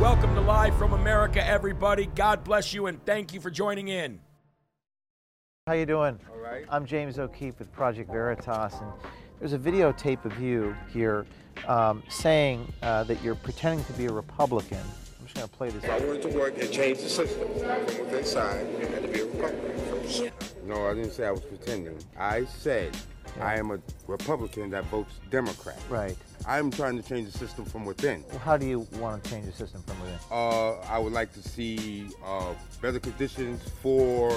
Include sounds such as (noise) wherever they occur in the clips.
Welcome to Live from America, everybody. God bless you and thank you for joining in. How you doing? All right. I'm James O'Keefe with Project Veritas, and there's a videotape of you here um, saying uh, that you're pretending to be a Republican. I'm just going to play this. I wanted to work and change the system from within inside, it had to be a Republican first. No, I didn't say I was pretending. I said I am a Republican that votes Democrat. Right. I'm trying to change the system from within. How do you want to change the system from within? Uh, I would like to see uh, better conditions for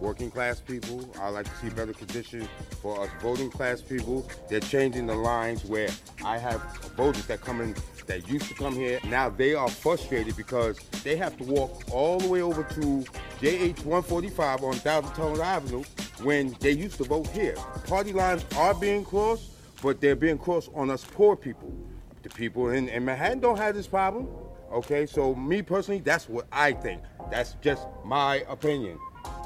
working class people. I like to see better conditions for us voting class people. They're changing the lines where I have voters that come in that used to come here. Now they are frustrated because they have to walk all the way over to JH 145 on Thousand Tunnel Avenue when they used to vote here. Party lines are being crossed, but they're being crossed on us poor people. The people in, in Manhattan don't have this problem. Okay, so me personally, that's what I think. That's just my opinion.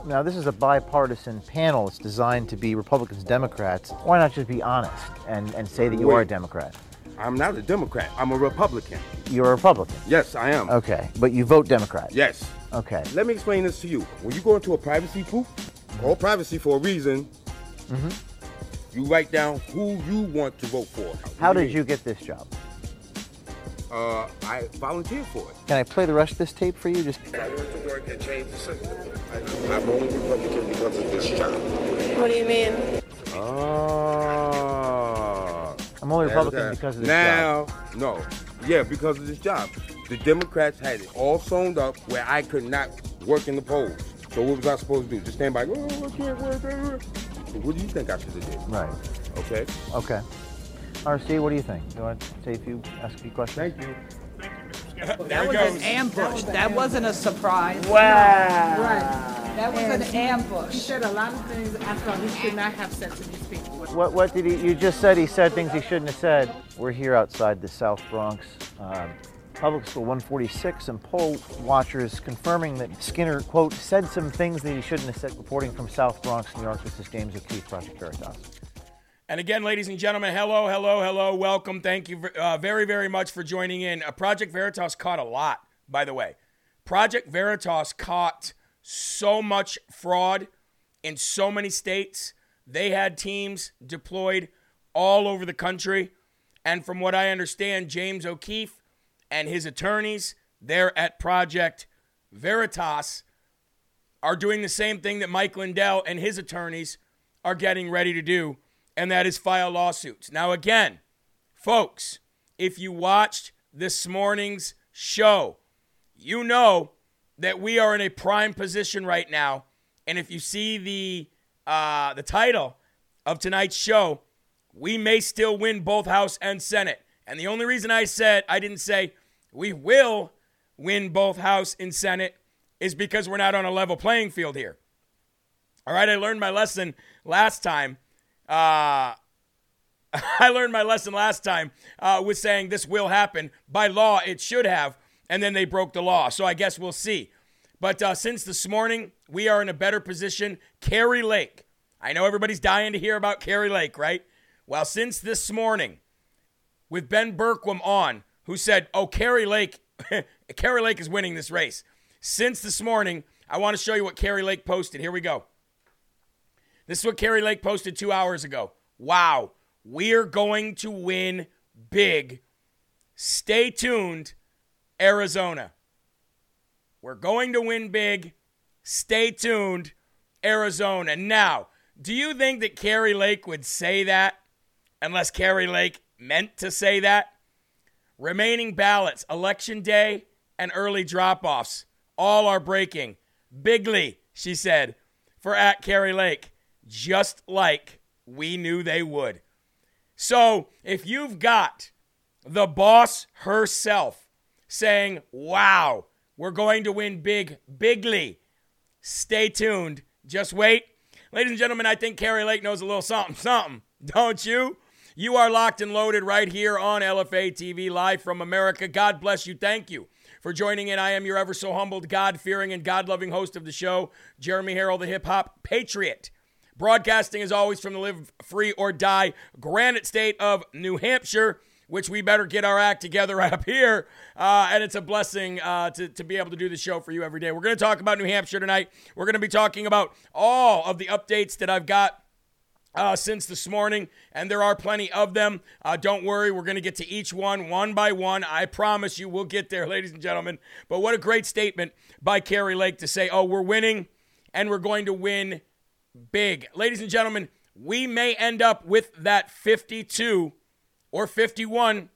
Now, this is a bipartisan panel. It's designed to be Republicans, Democrats. Why not just be honest and, and say that you are a Democrat? I'm not a Democrat. I'm a Republican. You're a Republican. Yes, I am. Okay, but you vote Democrat. Yes. Okay. Let me explain this to you. When you go into a privacy booth, call privacy for a reason, mm-hmm. You write down who you want to vote for. How did you get this job? Uh, I volunteered for it. Can I play the rest of this tape for you? Just I went to work and change the system. I'm only Republican because of this job. What do you mean? Ah. I'm only Now- Republican because of this job. now, no. Yeah, because of this job. The Democrats had it all sewn up where I could not work in the polls. So what was I supposed to do? Just stand by, oh, I can't work. uh." So what do you think I should have did? Right. Okay. Okay. RC, what do you think? Do you want to say a few, ask a few questions? Thank you. That was an ambush. That wasn't a surprise. Wow. Right. That was an ambush. He said a lot of things I thought he should not have said to these people. What, what did he, you just said he said things he shouldn't have said. We're here outside the South Bronx um, Public School 146 and poll watchers confirming that Skinner, quote, said some things that he shouldn't have said, reporting from South Bronx, New York. This is James O'Keefe, Project Veritas. And again, ladies and gentlemen, hello, hello, hello, welcome. Thank you uh, very, very much for joining in. Uh, Project Veritas caught a lot, by the way. Project Veritas caught so much fraud in so many states. They had teams deployed all over the country. And from what I understand, James O'Keefe and his attorneys there at Project Veritas are doing the same thing that Mike Lindell and his attorneys are getting ready to do, and that is file lawsuits. Now, again, folks, if you watched this morning's show, you know that we are in a prime position right now. And if you see the uh, the title of tonight's show, we may still win both House and Senate. And the only reason I said I didn't say we will win both House and Senate is because we're not on a level playing field here. All right, I learned my lesson last time. Uh, (laughs) I learned my lesson last time uh, with saying this will happen. By law, it should have, and then they broke the law. So I guess we'll see. But uh, since this morning, we are in a better position. Kari Lake. I know everybody's dying to hear about Kari Lake, right? Well, since this morning, with Ben Bergquam on, who said, "Oh, Kari Lake, (laughs) Kari Lake is winning this race." Since this morning, I want to show you what Kari Lake posted. Here we go. This is what Kari Lake posted two hours ago. Wow, we're going to win big. Stay tuned, Arizona. We're going to win big. Stay tuned, Arizona. Now, do you think that Kari Lake would say that unless Kari Lake meant to say that? Remaining ballots, election day, and early drop offs all are breaking. Bigly, she said, for at Kari Lake, just like we knew they would. So if you've got the boss herself saying, wow, we're going to win big, bigly, stay tuned. Just wait. Ladies and gentlemen, I think Kari Lake knows a little something, something, (laughs) don't you? You are locked and loaded right here on LFA TV, live from America. God bless you. Thank you for joining in. I am your ever so humbled, God fearing, and God loving host of the show, Jeremy Herrell, the hip hop patriot. Broadcasting as always from the live free or die granite state of New Hampshire, which we better get our act together right (laughs) up here. Uh, and it's a blessing uh, to, to be able to do the show for you every day. We're going to talk about New Hampshire tonight. We're going to be talking about all of the updates that I've got uh, since this morning, and there are plenty of them. Uh, don't worry, we're going to get to each one one by one. I promise you, we'll get there, (laughs) ladies and gentlemen. But what a great statement by Kari Lake to say, oh, we're winning and we're going to win big. Ladies and gentlemen, we may end up with that 52 or 51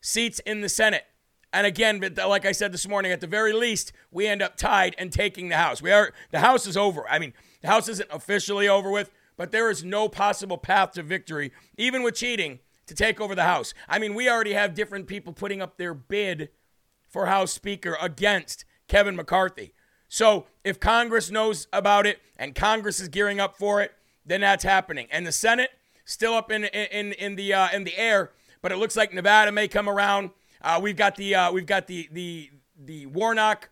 seats in the Senate. And again, like I said this morning, at the very least, we end up tied and taking the House. We are the House is over. I mean, the House isn't officially over with but there is no possible path to victory, even with cheating, to take over the House. I mean, we already have different people putting up their bid for House Speaker against Kevin McCarthy. So if Congress knows about it and Congress is gearing up for it, then that's happening. And the Senate still up in in in the uh, in the air, but it looks like Nevada may come around. Uh, we've got the uh, we've got the the the Warnock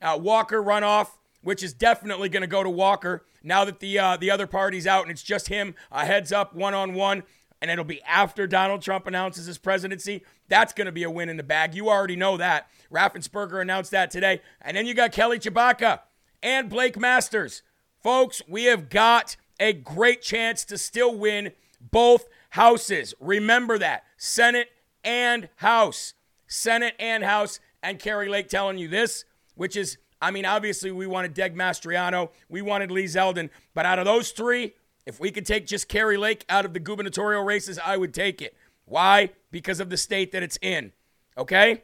uh, Walker runoff, which is definitely going to go to Walker now that the uh, the other party's out and it's just him, a heads up one on one, and it'll be after Donald Trump announces his presidency. That's going to be a win in the bag. You already know that. Raffensperger announced that today, and then you got Kelly Tshibaka and Blake Masters. Folks, we have got a great chance to still win both houses. Remember that Senate and House, Senate and House, and Kari Lake telling you this, which is I mean, obviously, we wanted Doug Mastriano, we wanted Lee Zeldin, but out of those three, if we could take just Kari Lake out of the gubernatorial races, I would take it. Why? Because of the state that it's in. Okay?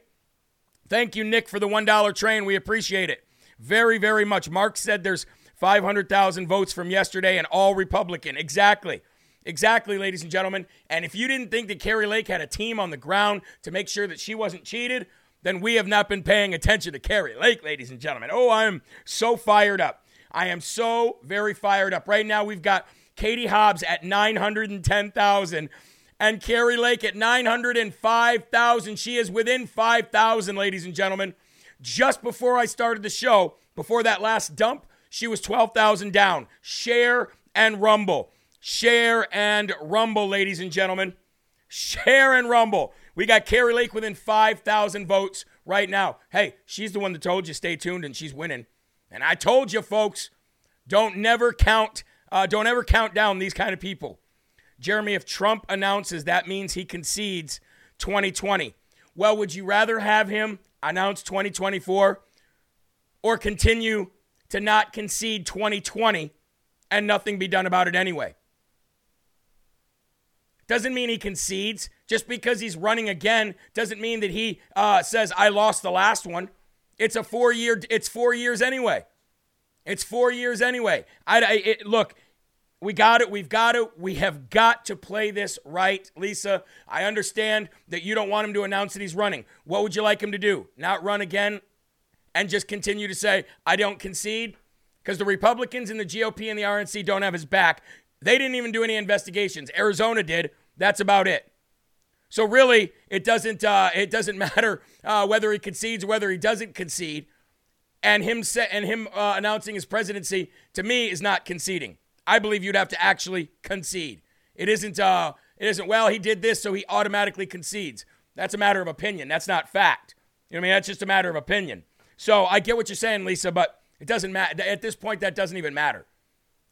Thank you, Nick, for the $1 train. We appreciate it very, very much. Mark said there's 500,000 votes from yesterday and all Republican. Exactly. Exactly, ladies and gentlemen. And if you didn't think that Kari Lake had a team on the ground to make sure that she wasn't cheated, then we have not been paying attention to Kari Lake, ladies and gentlemen. Oh, I am so fired up. I am so very fired up. Right now, we've got Katie Hobbs at 910,000 and Kari Lake at 905,000. She is within 5,000, ladies and gentlemen. Just before I started the show, before that last dump, she was 12,000 down. Share and rumble. Share and rumble, ladies and gentlemen. Share and rumble. We got Kari Lake within 5,000 votes right now. Hey, she's the one that told you stay tuned and she's winning. And I told you, folks, don't never count, uh, don't ever count down these kind of people. Jeremy, if Trump announces that means he concedes 2020. Well, would you rather have him announce 2024 or continue to not concede 2020 and nothing be done about it anyway? Doesn't mean he concedes. Just because he's running again doesn't mean that he uh, says I lost the last one. It's a four year. It's four years anyway. It's four years anyway. I, I it, look. We got it. We've got it. We have got to play this right, Lisa. I understand that you don't want him to announce that he's running. What would you like him to do? Not run again and just continue to say, I don't concede? Because the Republicans and the GOP and the RNC don't have his back. They didn't even do any investigations. Arizona did. That's about it. So really, it doesn't uh, it doesn't (laughs) matter uh, whether he concedes or whether he doesn't concede. And him se- and him uh, announcing his presidency to me is not conceding. I believe you'd have to actually concede. It isn't. Uh, it isn't. Well, he did this, so he automatically concedes. That's a matter of opinion. That's not fact. You know what I mean? That's just a matter of opinion. So I get what you're saying, Lisa, but it doesn't matter. At this point, that doesn't even matter.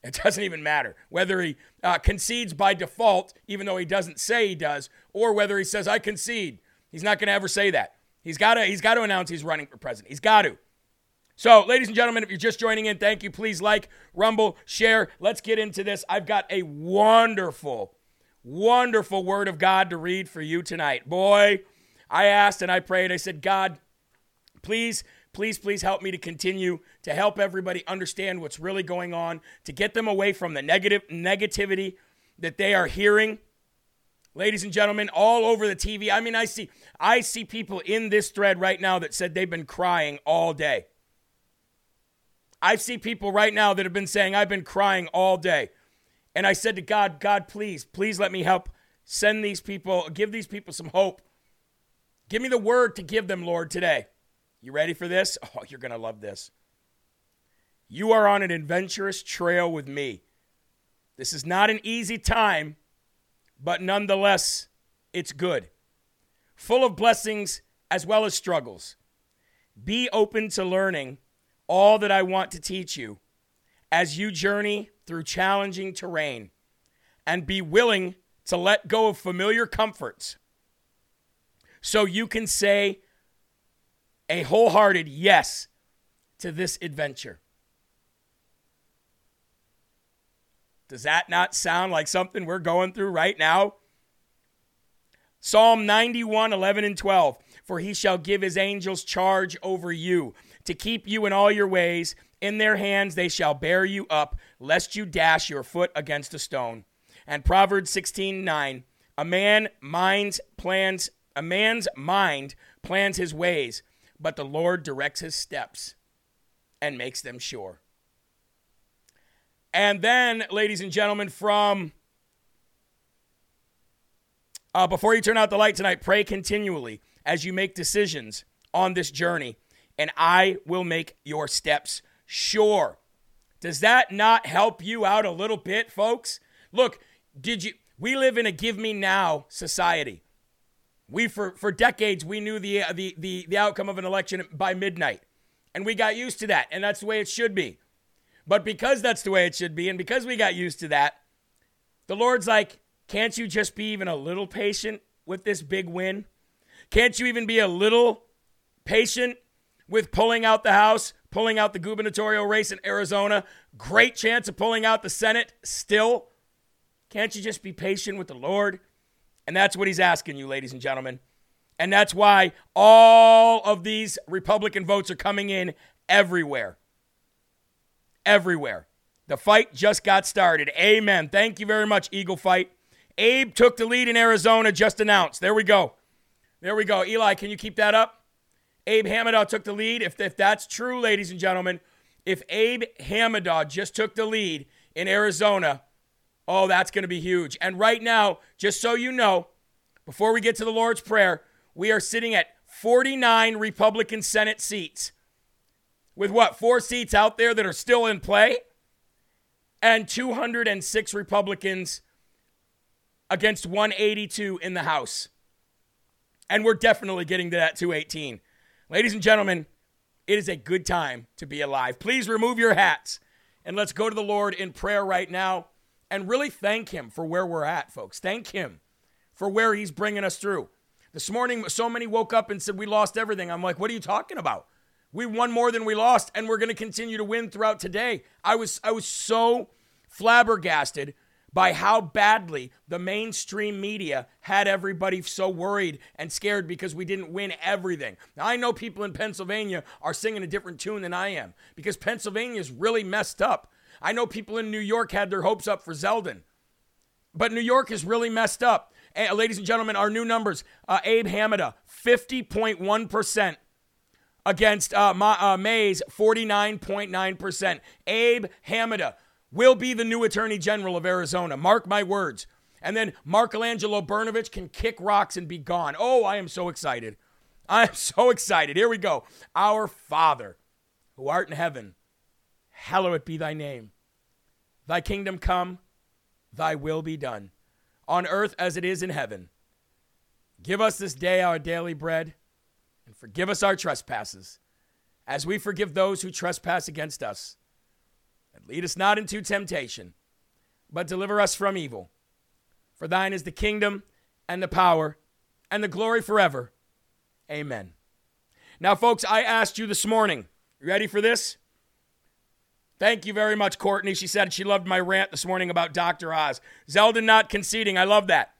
It doesn't even matter whether he uh, concedes by default, even though he doesn't say he does, or whether he says I concede. He's not going to ever say that. He's got to. He's got to announce he's running for president. He's got to. So, ladies and gentlemen, if you're just joining in, thank you. Please like, rumble, share. Let's get into this. I've got a wonderful, wonderful word of God to read for you tonight. Boy, I asked and I prayed. I said, God, please, please, please help me to continue to help everybody understand what's really going on, to get them away from the negative negativity that they are hearing. Ladies and gentlemen, all over the TV. I mean, I see I see people in this thread right now that said they've been crying all day. I see people right now that have been saying, I've been crying all day. And I said to God, God, please, please let me help send these people, give these people some hope. Give me the word to give them, Lord, today. You ready for this? (laughs) Oh, you're going to love this. You are on an adventurous trail with me. This is not an easy time, but nonetheless, it's good. Full of blessings as well as struggles. Be open to learning all that I want to teach you as you journey through challenging terrain and be willing to let go of familiar comforts so you can say a wholehearted yes to this adventure. Does that not sound like something we're going through right now? Psalm 91, 11 and 12. For he shall give his angels charge over you to keep you in all your ways. In their hands they shall bear you up, lest you dash your foot against a stone. And Proverbs 16 9. A man minds plans a man's mind plans his ways, but the Lord directs his steps and makes them sure. And then, ladies and gentlemen, from uh, before you turn out the light tonight, pray continually as you make decisions on this journey and I will make your steps sure. Does that not help you out a little bit, folks? Look, did you we live in a give me now society. We for for decades we knew the uh, the the, the outcome of an election by midnight. And we got used to that, and that's the way it should be. But because that's the way it should be and because we got used to that, the Lord's like, "Can't you just be even a little patient with this big win? Can't you even be a little patient with pulling out the House, pulling out the gubernatorial race in Arizona. Great chance of pulling out the Senate still. Can't you just be patient with the Lord? And that's what he's asking you, ladies and gentlemen. And that's why all of these Republican votes are coming in everywhere. Everywhere. The fight just got started. Amen. Thank you very much, Eagle Fight. Abe took the lead in Arizona, just announced. There we go. There we go. Eli, can you keep that up? Abe Hamadeh took the lead. If, if that's true, ladies and gentlemen, if Abe Hamadeh just took the lead in Arizona, oh, that's going to be huge. And right now, just so you know, before we get to the Lord's Prayer, we are sitting at 49 Republican Senate seats. With what, four seats out there that are still in play? And 206 Republicans against 182 in the House. And we're definitely getting to that 218. Ladies and gentlemen, it is a good time to be alive. Please remove your hats and let's go to the Lord in prayer right now and really thank Him for where we're at, folks. Thank Him for where He's bringing us through. This morning, so many woke up and said, We lost everything. I'm like, What are you talking about? We won more than we lost, and we're going to continue to win throughout today. I was, I was so flabbergasted by how badly the mainstream media had everybody so worried and scared because we didn't win everything. Now, I know people in Pennsylvania are singing a different tune than I am because Pennsylvania is really messed up. I know people in New York had their hopes up for Zeldin, but New York is really messed up. Uh, ladies and gentlemen, our new numbers uh, Abe Hamadeh, 50.1% against uh, Ma- uh, Mayes, 49.9%. Abe Hamadeh will be the new Attorney General of Arizona. Mark my words. And then Michelangelo Brnovich can kick rocks and be gone. Oh, I am so excited. I am so excited. Here we go. Our Father, who art in heaven, hallowed be thy name. Thy kingdom come, thy will be done, on earth as it is in heaven. Give us this day our daily bread, and forgive us our trespasses, as we forgive those who trespass against us and lead us not into temptation, but deliver us from evil. For thine is the kingdom and the power and the glory forever. Amen. Now, folks, I asked you this morning ready for this? Thank you very much, Courtney. She said she loved my rant this morning about Dr. Oz. Zeldin not conceding. I love that.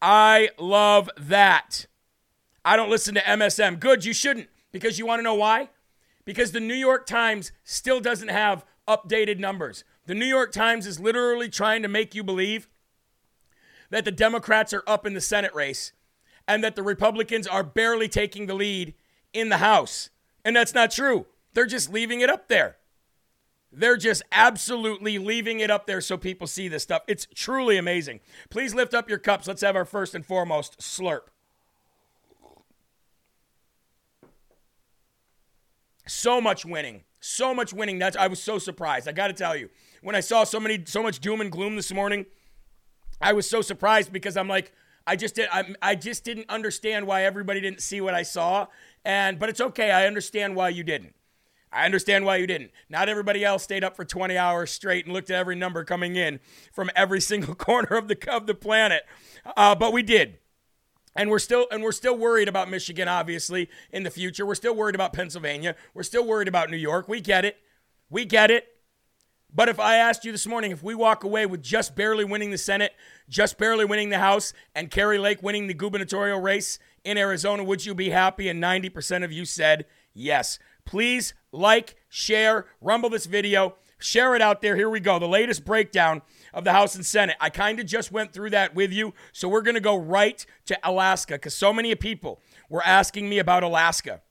I love that. I don't listen to MSM. Good, you shouldn't. Because you want to know why? Because the New York Times still doesn't have updated numbers. The New York Times is literally trying to make you believe that the Democrats are up in the Senate race and that the Republicans are barely taking the lead in the House. And that's not true. They're just leaving it up there. They're just absolutely leaving it up there so people see this stuff. It's truly amazing. Please lift up your cups. Let's have our first and foremost slurp. So much winning. So much winning. That's I was so surprised. I got to tell you. When I saw so many so much doom and gloom this morning, I was so surprised because I'm like I just did I, I just didn't understand why everybody didn't see what I saw and but it's okay. I understand why you didn't. I understand why you didn't. Not everybody else stayed up for 20 hours straight and looked at every number coming in from every (laughs) single corner of the of the planet. Uh, but we did. And we're still and we're still worried about Michigan obviously in the future. We're still worried about Pennsylvania. We're still worried about New York. We get it. We get it. But if I asked you this morning if we walk away with just barely winning the Senate, just barely winning the House, and Kari Lake winning the gubernatorial race in Arizona, would you be happy? And 90% of you said yes. Please like, share, rumble this video, share it out there. Here we go. The latest breakdown of the House and Senate. I kind of just went through that with you. So we're going to go right to Alaska because so many people were asking me about Alaska.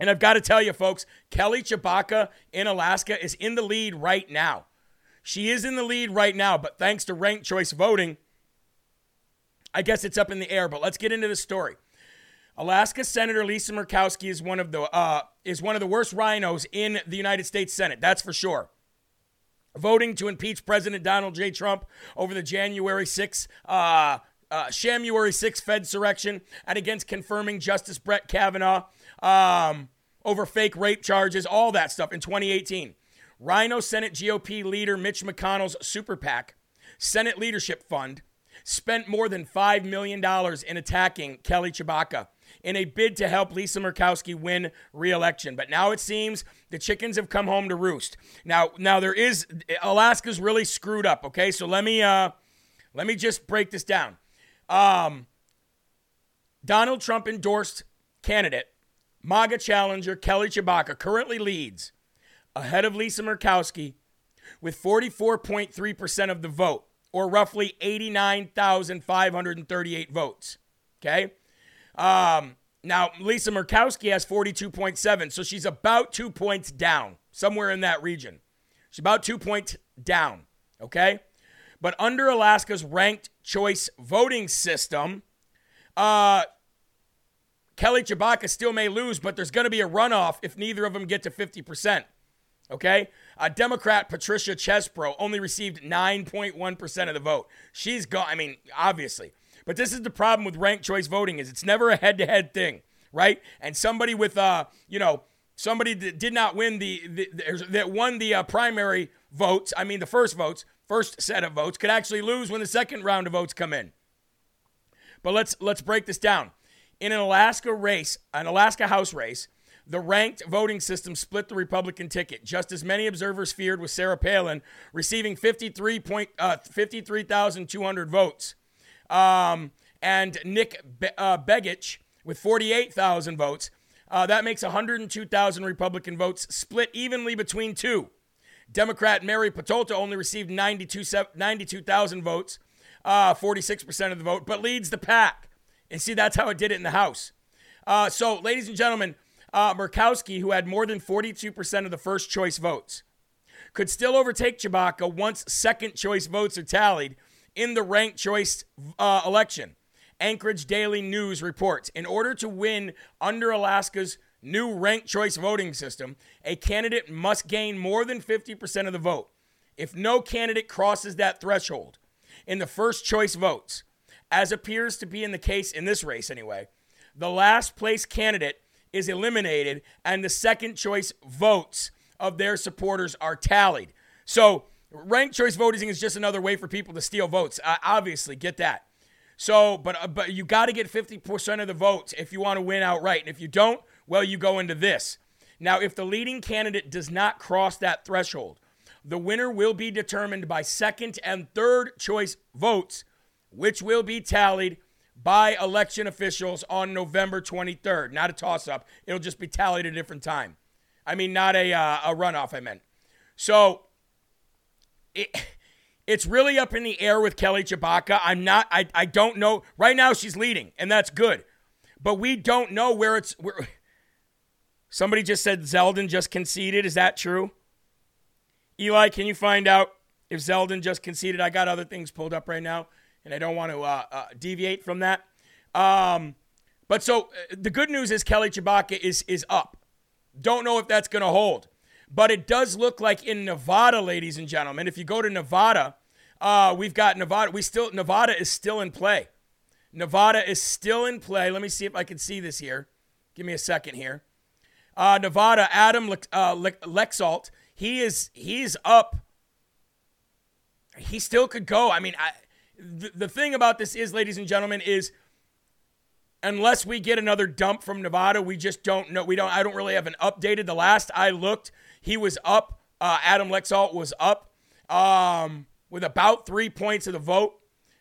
And I've got to tell you, folks, Kelly Tshibaka in Alaska is in the lead right now. She is in the lead right now, but thanks to ranked choice voting, I guess it's up in the air. But let's get into the story. Alaska Senator Lisa Murkowski is one of the uh, is one of the worst rhinos in the United States Senate. That's for sure. Voting to impeach President Donald J. Trump over the January 6th, uh, uh, January 6th Fed surrection and against confirming Justice Brett Kavanaugh um, over fake rape charges, all that stuff in 2018. Rhino Senate GOP leader Mitch McConnell's super PAC, Senate Leadership Fund, spent more than $5 million in attacking Kelly Tshibaka in a bid to help Lisa Murkowski win re-election. But now it seems the chickens have come home to roost. Now, now there is Alaska's really screwed up. Okay, so let me uh, let me just break this down. Um, Donald Trump endorsed candidate MAGA challenger Kelly Tshibaka currently leads ahead of Lisa Murkowski with 44.3% of the vote, or roughly 89,538 votes. Okay? Um, now, Lisa Murkowski has 42.7, so she's about two points down, somewhere in that region. She's about two points down, okay? But under Alaska's ranked choice voting system, uh, Kelly Tshibaka still may lose, but there's going to be a runoff if neither of them get to 50%. Okay? Uh, Democrat Patricia Chesbro only received 9.1% of the vote. She's gone. I mean, obviously. But this is the problem with ranked choice voting is it's never a head-to-head thing, right? And somebody with, uh, you know, somebody that did not win the, the, that won the uh, primary votes, I mean the first votes, first set of votes, could actually lose when the second round of votes come in. But let's let's break this down. In an Alaska race, an Alaska House race, the ranked voting system split the Republican ticket, just as many observers feared with Sarah Palin receiving 53 point, uh, 53,200 votes. Um, and Nick Be- uh, Begich with 48,000 votes. Uh, that makes 102,000 Republican votes split evenly between two. Democrat Mary Peltola only received 92,000 92, votes, uh, 46% of the vote, but leads the pack. And see, that's how it did it in the House. Uh, so, ladies and gentlemen, uh, Murkowski, who had more than 42% of the first choice votes, could still overtake Tshibaka once second choice votes are tallied in the ranked choice uh, election. Anchorage Daily News reports in order to win under Alaska's new ranked choice voting system, a candidate must gain more than 50% of the vote. If no candidate crosses that threshold in the first choice votes, as appears to be in the case in this race anyway, the last place candidate is eliminated and the second choice votes of their supporters are tallied. So, ranked choice voting is just another way for people to steal votes. I obviously get that. So, but uh, but you got to get 50% of the votes if you want to win outright. And if you don't, well, you go into this. Now, if the leading candidate does not cross that threshold, the winner will be determined by second and third choice votes, which will be tallied by election officials on November 23rd. Not a toss up, it'll just be tallied at a different time. I mean, not a, uh, a runoff, I meant. So, it, it's really up in the air with Kelly Tshibaka. I'm not, I, I don't know. Right now, she's leading, and that's good. But we don't know where it's. Where, somebody just said Zeldin just conceded. Is that true? Eli, can you find out if Zeldin just conceded? I got other things pulled up right now, and I don't want to uh, uh, deviate from that. Um, but so uh, the good news is Kelly Tshibaka is is up. Don't know if that's going to hold, but it does look like in Nevada, ladies and gentlemen. If you go to Nevada, uh, we've got Nevada. We still Nevada is still in play. Nevada is still in play. Let me see if I can see this here. Give me a second here. Uh, Nevada, Adam Le- uh, Le- Laxalt he is he's up. He still could go. I mean, I, the, the thing about this is, ladies and gentlemen, is unless we get another dump from Nevada, we just don't know. We don't. I don't really have an updated. The last I looked, he was up. Uh, Adam Laxalt was up um, with about three points of the vote.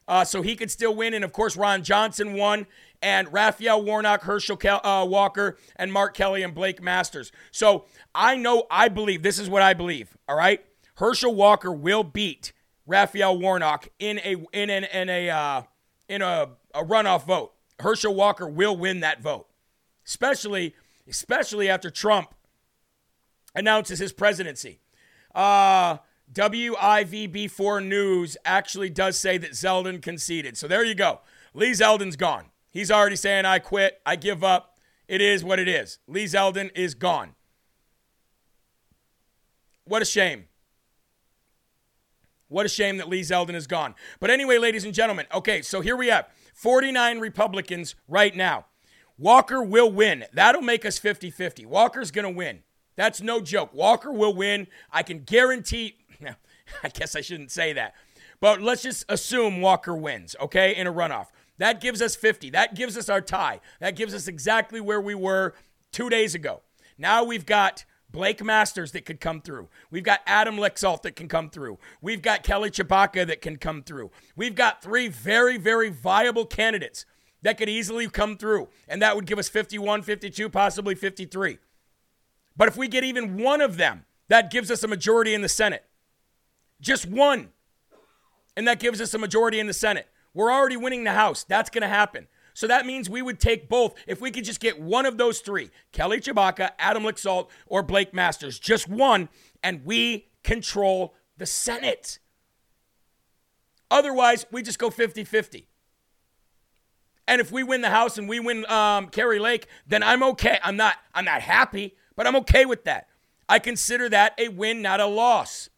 Uh, so he could still win. And of course, Ron Johnson won, and Raphael Warnock, Herschel Kel- uh, Walker, and Mark Kelly and Blake Masters. So I know, I believe, this is what I believe, all right? Herschel Walker will beat Raphael Warnock in a in an in a uh, in a, a runoff vote. Herschel Walker will win that vote, especially especially after Trump announces his presidency. Uh, WIVB4 News actually does say that Zeldin conceded. So there you go. Lee Zeldin's gone. He's already saying, I quit. I give up. It is what it is. Lee Zeldin is gone. What a shame. What a shame that Lee Zeldin is gone. But anyway, ladies and gentlemen, okay, so here we have 49 Republicans right now. Walker will win. That'll make us 50 50. Walker's going to win. That's no joke. Walker will win. I can guarantee. (laughs) I guess I shouldn't say that. But let's just assume Walker wins, okay, in a runoff. That gives us 50. That gives us our tie. That gives us exactly where we were two days ago. Now we've got Blake Masters that could come through. We've got Adam Laxalt that can come through. We've got Kelly Tshibaka that can come through. We've got three very, very viable candidates that could easily come through. And that would give us 51, 52, possibly 53. But if we get even one of them, that gives us a majority in the Senate. Just one. And that gives us a majority in the Senate. We're already winning the House. That's going to happen. So that means we would take both if we could just get one of those three Kelly Tshibaka, Adam Laxalt, or Blake Masters. Just one, and we control the Senate. Otherwise, we just go 50 50. And if we win the House and we win um, Kari Lake, then I'm okay. I'm not, I'm not happy, but I'm okay with that. I consider that a win, not a loss.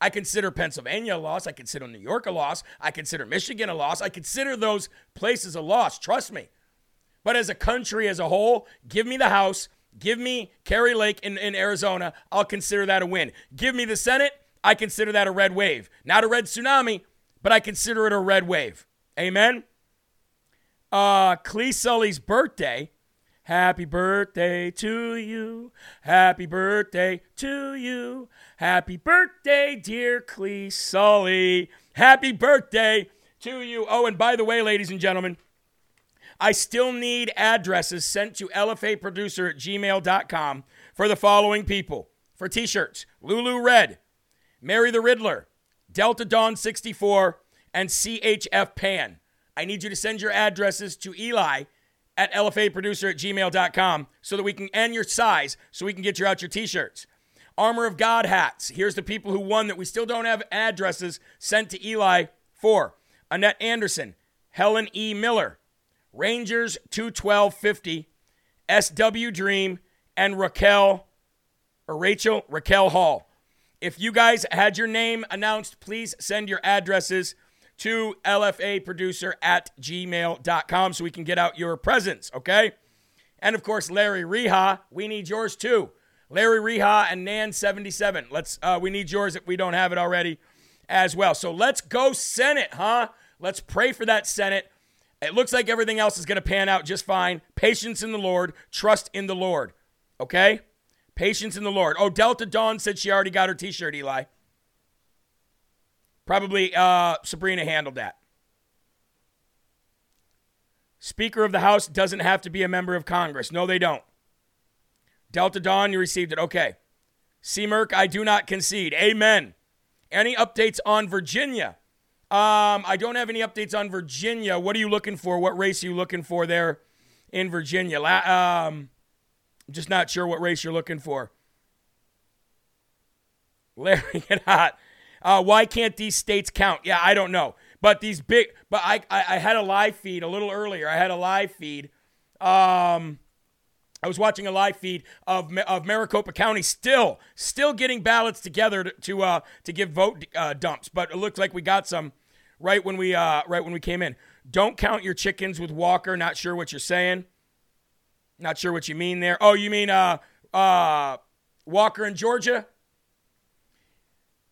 I consider Pennsylvania a loss. I consider New York a loss. I consider Michigan a loss. I consider those places a loss. Trust me. But as a country as a whole, give me the House. Give me Kari Lake in, in Arizona. I'll consider that a win. Give me the Senate. I consider that a red wave. Not a red tsunami, but I consider it a red wave. Amen? Uh, Clee Sully's birthday. Happy birthday to you. Happy birthday to you. Happy birthday, dear Clee Sully. Happy birthday to you. Oh, and by the way, ladies and gentlemen, I still need addresses sent to lfaproducer at gmail.com for the following people for t shirts Lulu Red, Mary the Riddler, Delta Dawn 64, and CHF Pan. I need you to send your addresses to Eli at lfaproducer at gmail.com so that we can, and your size, so we can get you out your t shirts. Armor of God hats. Here's the people who won that we still don't have addresses sent to Eli for Annette Anderson, Helen E. Miller, Rangers 21250, SW Dream, and Raquel or Rachel Raquel Hall. If you guys had your name announced, please send your addresses to LFA producer at gmail.com so we can get out your presents, okay? And of course, Larry Reha, we need yours too. Larry Reha and Nan77. Let's uh, we need yours if we don't have it already as well. So let's go Senate, huh? Let's pray for that Senate. It looks like everything else is going to pan out just fine. Patience in the Lord, trust in the Lord. Okay? Patience in the Lord. Oh, Delta Dawn said she already got her t shirt, Eli. Probably uh, Sabrina handled that. Speaker of the House doesn't have to be a member of Congress. No, they don't. Delta Dawn, you received it. Okay. C. Merck, I do not concede. Amen. Any updates on Virginia? Um, I don't have any updates on Virginia. What are you looking for? What race are you looking for there in Virginia? La- um, I'm just not sure what race you're looking for. (laughs) Larry, get hot. Uh, why can't these states count? Yeah, I don't know. But these big, but I, I, I had a live feed a little earlier. I had a live feed. Um, I was watching a live feed of, of Maricopa County still still getting ballots together to to, uh, to give vote uh, dumps, but it looks like we got some right when we uh, right when we came in. Don't count your chickens with Walker. Not sure what you're saying. Not sure what you mean there. Oh, you mean uh, uh, Walker in Georgia?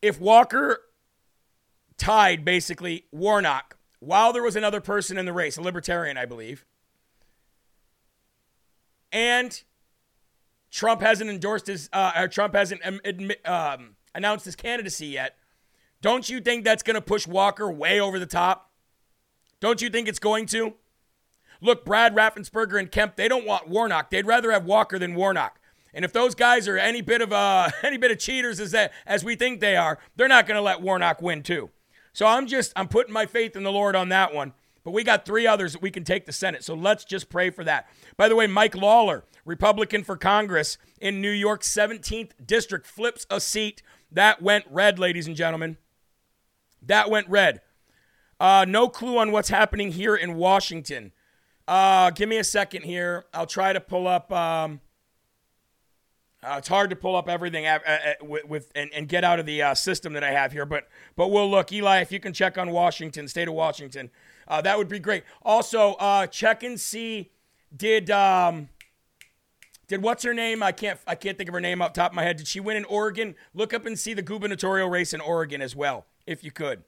If Walker tied basically Warnock while there was another person in the race, a libertarian, I believe and Trump hasn't endorsed his, uh, Trump hasn't um, announced his candidacy yet. Don't you think that's going to push Walker way over the top? Don't you think it's going to? Look, Brad Raffensperger and Kemp, they don't want Warnock. They'd rather have Walker than Warnock. And if those guys are any bit of uh, (laughs) any bit of cheaters as that as we think they are, they're not going to let Warnock win too. So I'm just I'm putting my faith in the Lord on that one. But we got three others that we can take the Senate. So let's just pray for that. By the way, Mike Lawler, Republican for Congress in New York's 17th district, flips a seat. That went red, ladies and gentlemen. That went red. Uh, no clue on what's happening here in Washington. Uh, give me a second here. I'll try to pull up. Um, uh, it's hard to pull up everything uh, uh, with, with and, and, get out of the uh, system that I have here, but but we'll look. Eli, if you can check on Washington, state of Washington, uh, that would be great. Also, uh, check and see did um, did what's her name? I can't I can't think of her name off top of my head. Did she win in Oregon? Look up and see the gubernatorial race in Oregon as well, if you could.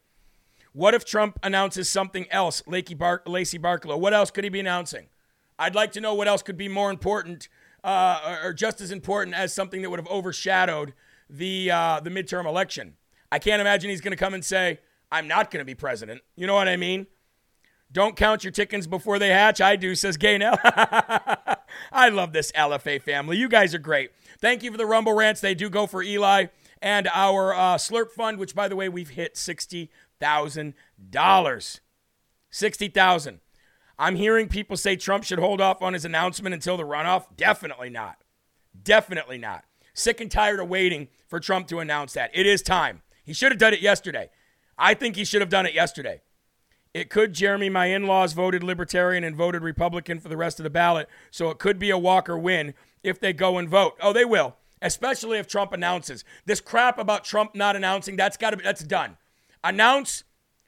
What if Trump announces something else? Bar- Lacey Barklow. What else could he be announcing? I'd like to know what else could be more important uh, just as important as something that would have overshadowed the uh, the midterm election. I can't imagine he's going to come and say, "I'm not going to be president." You know what I mean? Don't count your chickens before they hatch. I do, says Gaynell. (laughs) I love this LFA family. You guys are great. Thank you for the Rumble rants. They do go for Eli and our uh, Slurp Fund, which, by the way, we've hit $60,000. 60000 I'm hearing people say Trump should hold off on his announcement until the runoff. Definitely not. Definitely not. Sick and tired of waiting for Trump to announce that. It is time. He should have done it yesterday. I think he should have done it yesterday. It could, Jeremy, my in laws voted Libertarian and voted Republican for the rest of the ballot. So it could be a Walker win if they go and vote. Oh, they will, especially if Trump announces. This crap about Trump not announcing, that's got to be, that's done. Announce.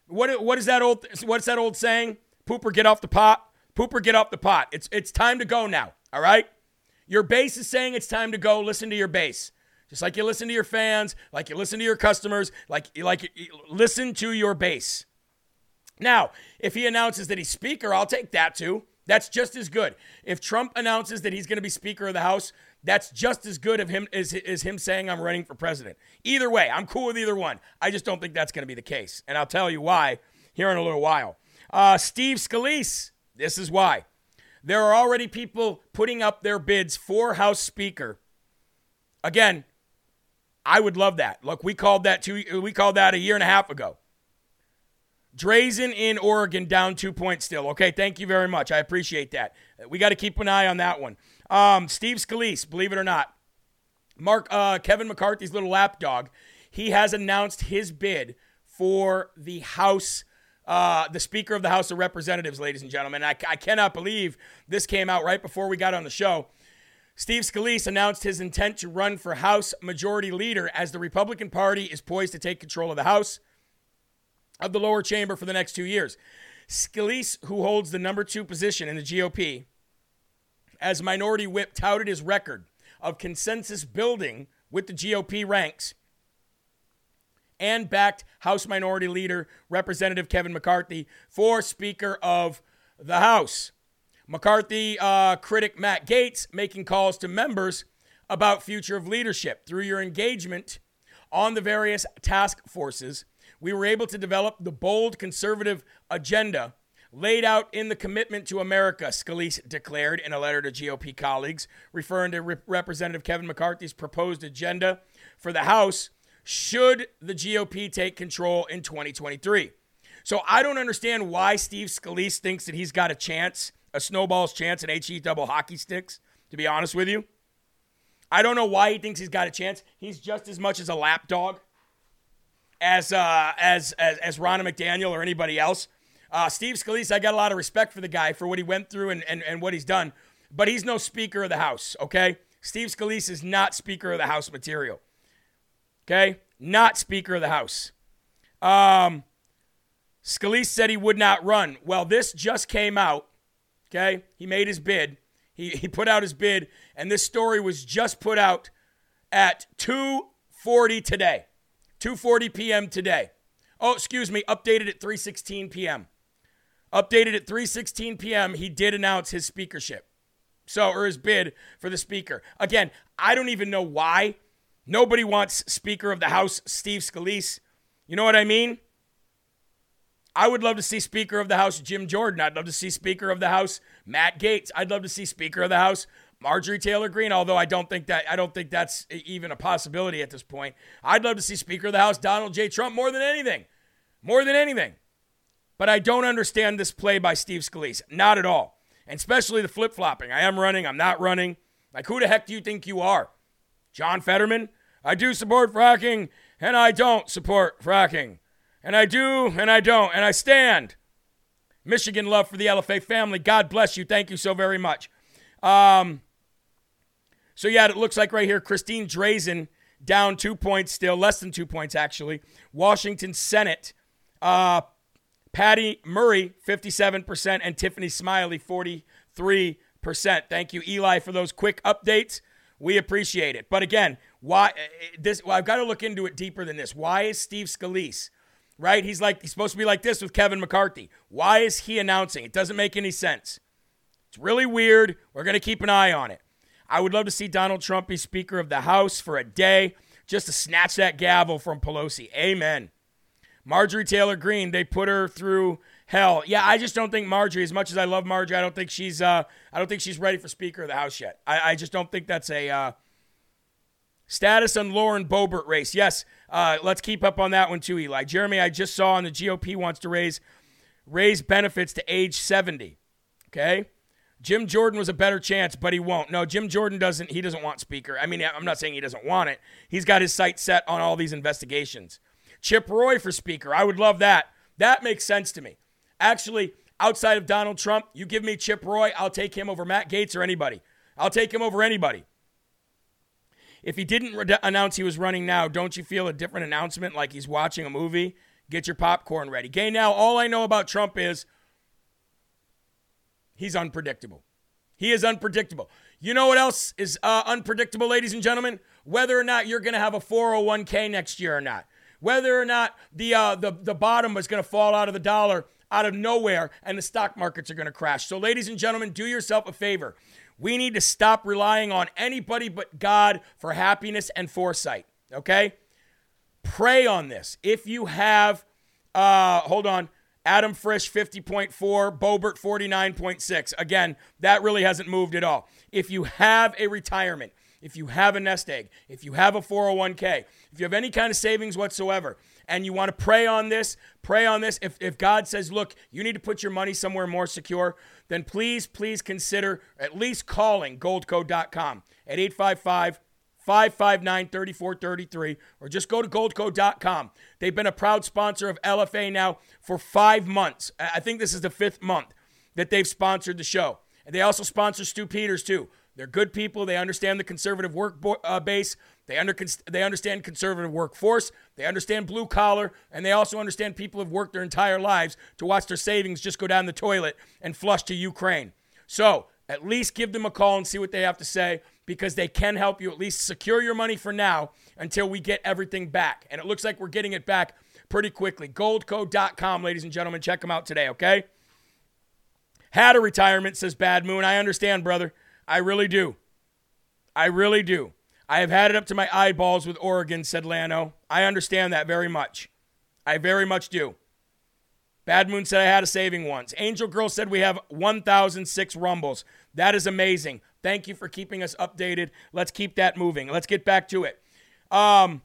What, what is that old, what's that old saying? Pooper, get off the pot. Pooper, get off the pot. It's, it's time to go now. All right? Your base is saying it's time to go. Listen to your base. Just like you listen to your fans, like you listen to your customers, like, like listen to your base. Now, if he announces that he's Speaker, I'll take that too. That's just as good. If Trump announces that he's going to be Speaker of the House, that's just as good of him as, as him saying I'm running for president. Either way, I'm cool with either one. I just don't think that's going to be the case. And I'll tell you why here in a little while. Uh, Steve Scalise, this is why. There are already people putting up their bids for House Speaker. Again, I would love that. Look, we called that two, we called that a year and a half ago. Drazan in Oregon down two points still. Okay, thank you very much. I appreciate that. We got to keep an eye on that one. Um, Steve Scalise, believe it or not, Mark uh, Kevin McCarthy's little lapdog, he has announced his bid for the House, uh, the Speaker of the House of Representatives, ladies and gentlemen. I, I cannot believe this came out right before we got on the show. Steve Scalise announced his intent to run for House Majority Leader as the Republican Party is poised to take control of the House of the lower chamber for the next two years. Scalise, who holds the number two position in the GOP, as minority whip, touted his record of consensus building with the GOP ranks and backed House Minority Leader Representative Kevin McCarthy for Speaker of the House. McCarthy uh, critic Matt Gaetz making calls to members about future of leadership. Through your engagement on the various task forces, we were able to develop the bold conservative agenda laid out in the commitment to America, Scalise declared in a letter to GOP colleagues, referring to Rep- Representative Kevin McCarthy's proposed agenda for the House should the GOP take control in 2023. So I don't understand why Steve Scalise thinks that he's got a chance, a snowball's chance at HE double hockey sticks, to be honest with you. I don't know why he thinks he's got a chance. He's just as much as a lapdog as uh, as as as McDaniel or anybody else. Uh, Steve Scalise, I got a lot of respect for the guy for what he went through and, and, and what he's done, but he's no Speaker of the House, okay? Steve Scalise is not Speaker of the House material, okay? Not Speaker of the House. Um, Scalise said he would not run. Well, this just came out, okay? He made his bid. He, (laughs) he put out his bid, and this story was just put out at 2.40 today. 2.40 p.m. today. Oh, excuse me, updated at 3.16 p.m. Updated at 3:16 p.m., he did announce his speakership. So, or his bid for the speaker. Again, I don't even know why. Nobody wants Speaker of the House Steve Scalise. You know what I mean? I would love to see Speaker of the House Jim Jordan. I'd love to see Speaker of the House Matt Gaetz. I'd love to see Speaker of the House Marjorie Taylor Greene, although I don't think that I don't think that's even a possibility at this point. I'd love to see Speaker of the House Donald J. Trump more than anything. More than anything. But I don't understand this play by Steve Scalise. Not at all. And especially the flip flopping. I am running, I'm not running. Like, who the heck do you think you are? John Fetterman? I do support fracking, and I don't support fracking. And I do, and I don't, and I stand. Michigan love for the LFA family. God bless you. Thank you so very much. Um, so, yeah, it looks like right here Christine Drazan down two points still, less than two points actually. Washington Senate uh, Patty Murray, 57%, and Tiffany Smiley, 43%. Thank you, Eli, for those quick updates. We appreciate it. But again, why this well, I've got to look into it deeper than this. Why is Steve Scalise, right? He's like he's supposed to be like this with Kevin McCarthy. Why is he announcing? It doesn't make any sense. It's really weird. We're going to keep an eye on it. I would love to see Donald Trump be Speaker of the House for a day just to snatch that gavel from Pelosi. Amen. Marjorie Taylor Greene, they put her through hell. Yeah, I just don't think Marjorie, as much as I love Marjorie, I don't think she's uh, I don't think she's ready for Speaker of the House yet. I, I just don't think that's a uh, status on Lauren Boebert race. Yes, uh, let's keep up on that one too, Eli. Jeremy, I just saw on the GOP wants to raise raise benefits to age 70. Okay. Jim Jordan was a better chance, but he won't. No, Jim Jordan doesn't. He doesn't want speaker. I mean, I'm not saying he doesn't want it. He's got his sights set on all these investigations. Chip Roy for Speaker. I would love that. That makes sense to me. Actually, outside of Donald Trump, you give me Chip Roy, I'll take him over Matt Gaetz or anybody. I'll take him over anybody. If he didn't re- announce he was running now, don't you feel a different announcement like he's watching a movie? Get your popcorn ready. Gay, now all I know about Trump is he's unpredictable. He is unpredictable. You know what else is uh, unpredictable, ladies and gentlemen? Whether or not you're going to have a 401k next year or not whether or not the uh, the the bottom is going to fall out of the dollar out of nowhere and the stock markets are going to crash. So, ladies and gentlemen, do yourself a favor. We need to stop relying on anybody but God for happiness and foresight. Okay, pray on this. If you have, uh, hold on. Adam Frisch 50.4, Boebert 49.6. Again, that really hasn't moved at all. If you have a retirement, if you have a nest egg, if you have a 401k, if you have any kind of savings whatsoever, and you want to pray on this, pray on this. If, if God says, look, you need to put your money somewhere more secure, then please, please consider at least calling goldco.com at 855 559 3433 or just go to goldco.com. They've been a proud sponsor of LFA now for five months. I think this is the fifth month that they've sponsored the show. And they also sponsor Stu Peters, too. They're good people. They understand the conservative work bo- uh, base. They, under- they understand conservative workforce. They understand blue collar. And they also understand people have worked their entire lives to watch their savings just go down the toilet and flush to Ukraine. So at least give them a call and see what they have to say because they can help you at least secure your money for now until we get everything back. And it looks like we're getting it back pretty quickly. Goldco.com, ladies and gentlemen. Check them out today, okay? Had a retirement, says Bad Moon. I understand, brother. I really do. I really do. I have had it up to my eyeballs with Oregon, said Lano. I understand that very much. I very much do. Bad Moon said I had a saving once. Angel Girl said we have 1,006 rumbles. That is amazing. Thank you for keeping us updated. Let's keep that moving. Let's get back to it. Um,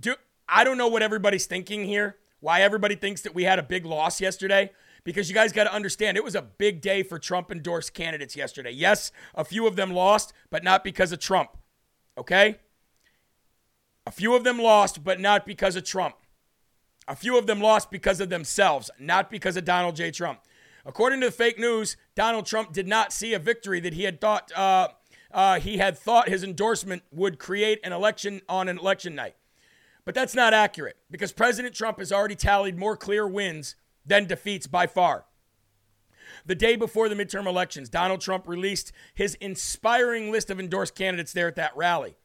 do, I don't know what everybody's thinking here, why everybody thinks that we had a big loss yesterday, because you guys got to understand it was a big day for Trump endorsed candidates yesterday. Yes, a few of them lost, but not because of Trump. Okay? A few of them lost, but not because of Trump. A few of them lost because of themselves, not because of Donald J. Trump. According to the fake news, Donald Trump did not see a victory that he had thought uh, uh, he had thought his endorsement would create an election on an election night. But that's not accurate because President Trump has already tallied more clear wins than defeats by far. The day before the midterm elections, Donald Trump released his inspiring list of endorsed candidates there at that rally.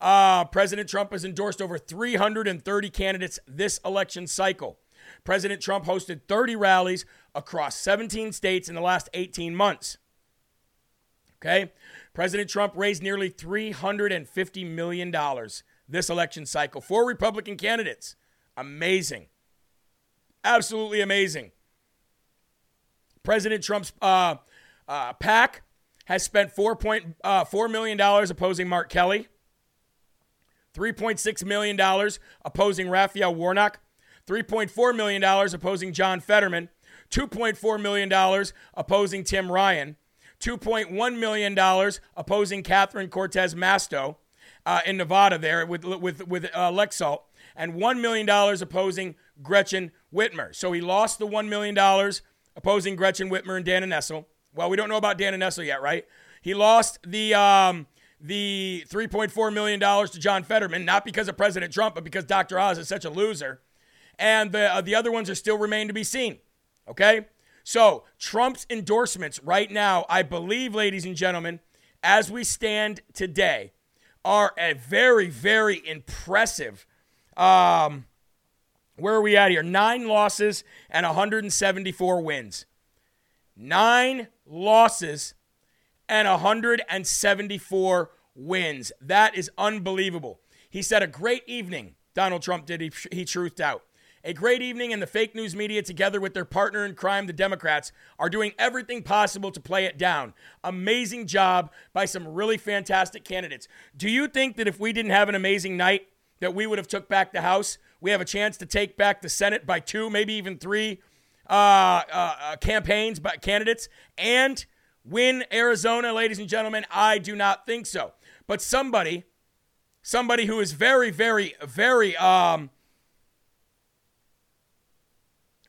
Uh, President Trump has endorsed over 330 candidates this election cycle. President Trump hosted 30 rallies across 17 states in the last 18 months. Okay? President Trump raised nearly $350 million this election cycle for Republican candidates. Amazing. Absolutely amazing. President Trump's uh, uh, PAC has spent $4.4 uh, million opposing Mark Kelly, $3.6 million opposing Raphael Warnock, $3.4 million opposing John Fetterman, $2.4 million opposing Tim Ryan, $2.1 million opposing Catherine Cortez Masto uh, in Nevada there with, with, with uh, Laxalt, and $1 million opposing Gretchen Whitmer. So he lost the $1 million opposing Gretchen Whitmer and Dana Nessel. Well, we don't know about Dana Nessel yet, right? He lost the um, the $3.4 million to John Fetterman, not because of President Trump, but because Dr. Oz is such a loser. And the, uh, the other ones are still remain to be seen. Okay? So, Trump's endorsements right now, I believe, ladies and gentlemen, as we stand today, are a very, very impressive. Um, where are we at here? Nine losses and 174 wins. Nine losses and 174 wins. That is unbelievable. He said a great evening. Donald Trump did. He, he truthed out. A great evening, and the fake news media, together with their partner in crime, the Democrats, are doing everything possible to play it down. Amazing job by some really fantastic candidates. Do you think that if we didn't have an amazing night, that we would have took back the House? We have a chance to take back the Senate by two, maybe even three uh, uh, uh campaigns by candidates, and win Arizona, ladies and gentlemen. I do not think so. But somebody, somebody who is very, very, very um,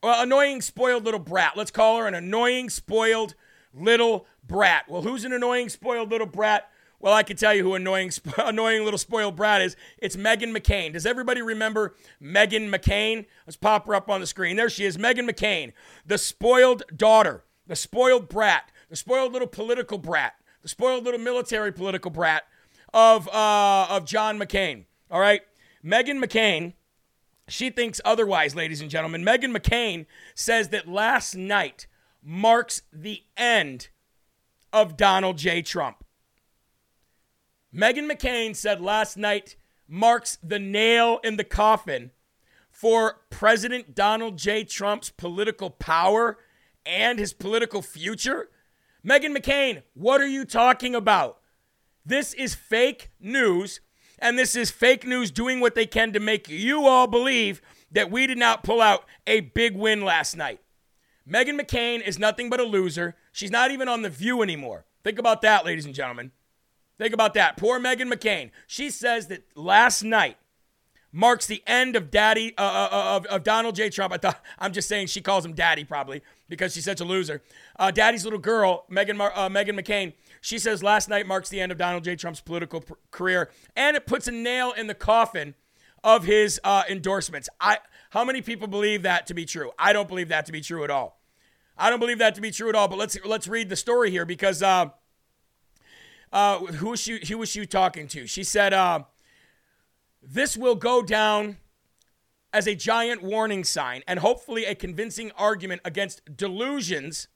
well, annoying, spoiled little brat. Let's call her an annoying, spoiled little brat. Well, who's an annoying, spoiled little brat? Well, I can tell you who annoying, (laughs) annoying little spoiled brat is. It's Meghan McCain. Does everybody remember Meghan McCain? Let's pop her up on the screen. There she is, Meghan McCain, the spoiled daughter, the spoiled brat, the spoiled little political brat, the spoiled little military political brat of uh, of John McCain. All right, Meghan McCain she thinks otherwise, ladies and gentlemen. Meghan McCain says that last night marks the end of Donald J. Trump. Meghan McCain said last night marks the nail in the coffin for President Donald J. Trump's political power and his political future. Meghan McCain, what are you talking about? This is fake news and this is fake news doing what they can to make you all believe that we did not pull out a big win last night. Meghan McCain is nothing but a loser. She's not even on The View anymore. Think about that, ladies and gentlemen. Think about that. Poor Meghan McCain. She says that last night marks the end of Daddy uh, uh, uh of, of Donald J. Trump. I thought I'm just saying she calls him Daddy probably because she's such a loser. Uh, Daddy's little girl, Meghan uh, Meghan McCain. She says last night marks the end of Donald J. Trump's political pr- career, and it puts a nail in the coffin of his endorsements. I how many people believe that to be true? I don't believe that to be true at all. I don't believe that to be true at all. But let's let's read the story here because uh, who was she? Who was she talking to? She said, uh, "This will go down." As a giant warning sign and hopefully a convincing argument against delusions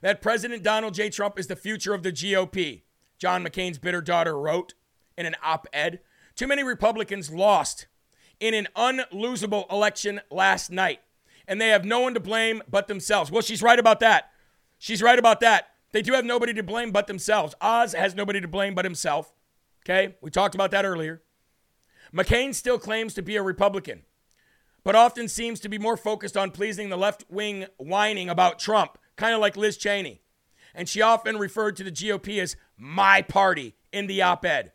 that President Donald J. Trump is the future of the GOP, John McCain's bitter daughter wrote. in an op ed. Too many Republicans lost in an unlosable election last night, and they have no one to blame but themselves. Well, she's right about that. She's right about that. They do have nobody to blame but themselves. Oz has nobody to blame but himself. Okay? We talked about that earlier. McCain still claims to be a Republican, but often seems to be more focused on pleasing the left wing whining about Trump, kind of like Liz Cheney. And she often referred to the GOP as my party in the op ed.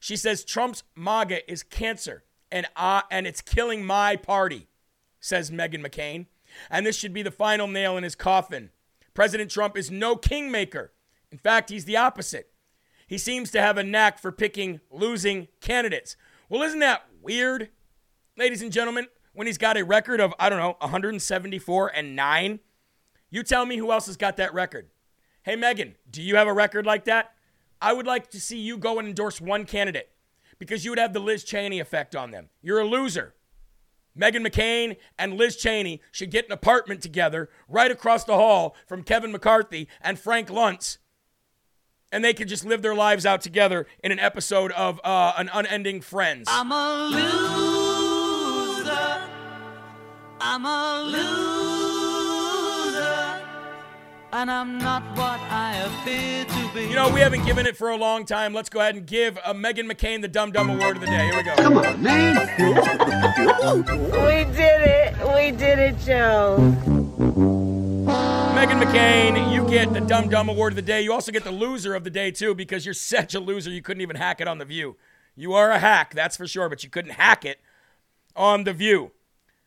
She says Trump's MAGA is cancer and, uh, and it's killing my party, says Meghan McCain. And this should be the final nail in his coffin. President Trump is no kingmaker. In fact, he's the opposite. He seems to have a knack for picking losing candidates. Well, isn't that weird, ladies and gentlemen? When he's got a record of, I don't know, 174 and 9? You tell me who else has got that record. Hey, Meghan, do you have a record like that? I would like to see you go and endorse one candidate because you would have the Liz Cheney effect on them. You're a loser. Meghan McCain and Liz Cheney should get an apartment together right across the hall from Kevin McCarthy and Frank Luntz and they could just live their lives out together in an episode of uh, an unending Friends. I'm a loser. I'm a loser. And I'm not what I appear to be. You know, we haven't given it for a long time. Let's go ahead and give uh, Meghan McCain the Dumb Dumb Award of the day. Here we go. Come on, man. we did it. We did it, Joe. Meghan McCain, you get the Dumb Dumb Award of the day. You also get the loser of the day, too, because you're such a loser you couldn't even hack it on The View. You are a hack, that's for sure, but you couldn't hack it on The View.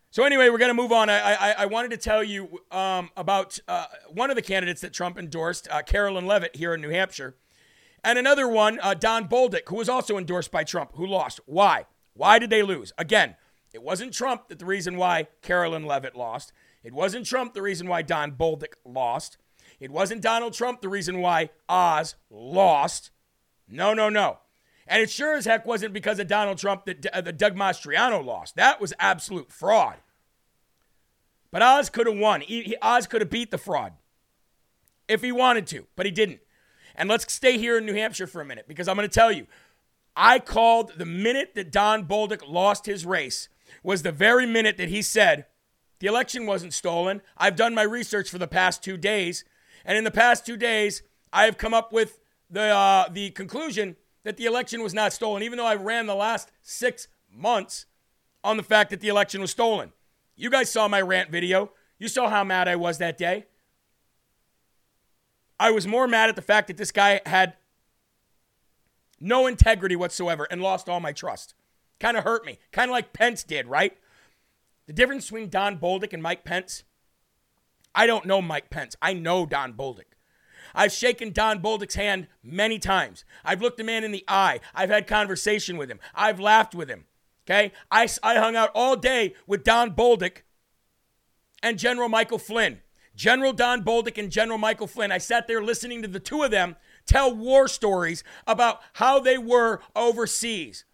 So, anyway, we're going to move on. I, I, I, wanted to tell you um, about uh, one of the candidates that Trump endorsed, uh, Karoline Leavitt, here in New Hampshire, and another one, uh, Don Bolduc, who was also endorsed by Trump, who lost. Why? Why did they lose? Again, it wasn't Trump that the reason why Karoline Leavitt lost. It wasn't Trump the reason why Don Bolduc lost. It wasn't Donald Trump the reason why Oz lost. No, no, no. And it sure as heck wasn't because of Donald Trump that, uh, that Doug Mastriano lost. That was absolute fraud. But Oz could have won. He, he, Oz could have beat the fraud if he wanted to, but he didn't. And let's stay here in New Hampshire for a minute because I'm going to tell you, I called the minute that Don Bolduc lost his race was the very minute that he said, the election wasn't stolen. I've done my research for the past two days. And in the past two days, I have come up with the, uh, the conclusion that the election was not stolen, even though I ran the last six months on the fact that the election was stolen. You guys saw my rant video. You saw how mad I was that day. I was more mad at the fact that this guy had no integrity whatsoever and lost all my trust. Kind of hurt me. Kind of like Pence did, right? The difference between Don Bolduc and Mike Pence, I don't know Mike Pence. I know Don Bolduc. I've shaken Don Bolduc's hand many times. I've looked a man in the eye. I've had conversation with him. I've laughed with him. Okay? I, I hung out all day with Don Bolduc and General Michael Flynn. General Don Bolduc and General Michael Flynn. I sat there listening to the two of them tell war stories about how they were overseas.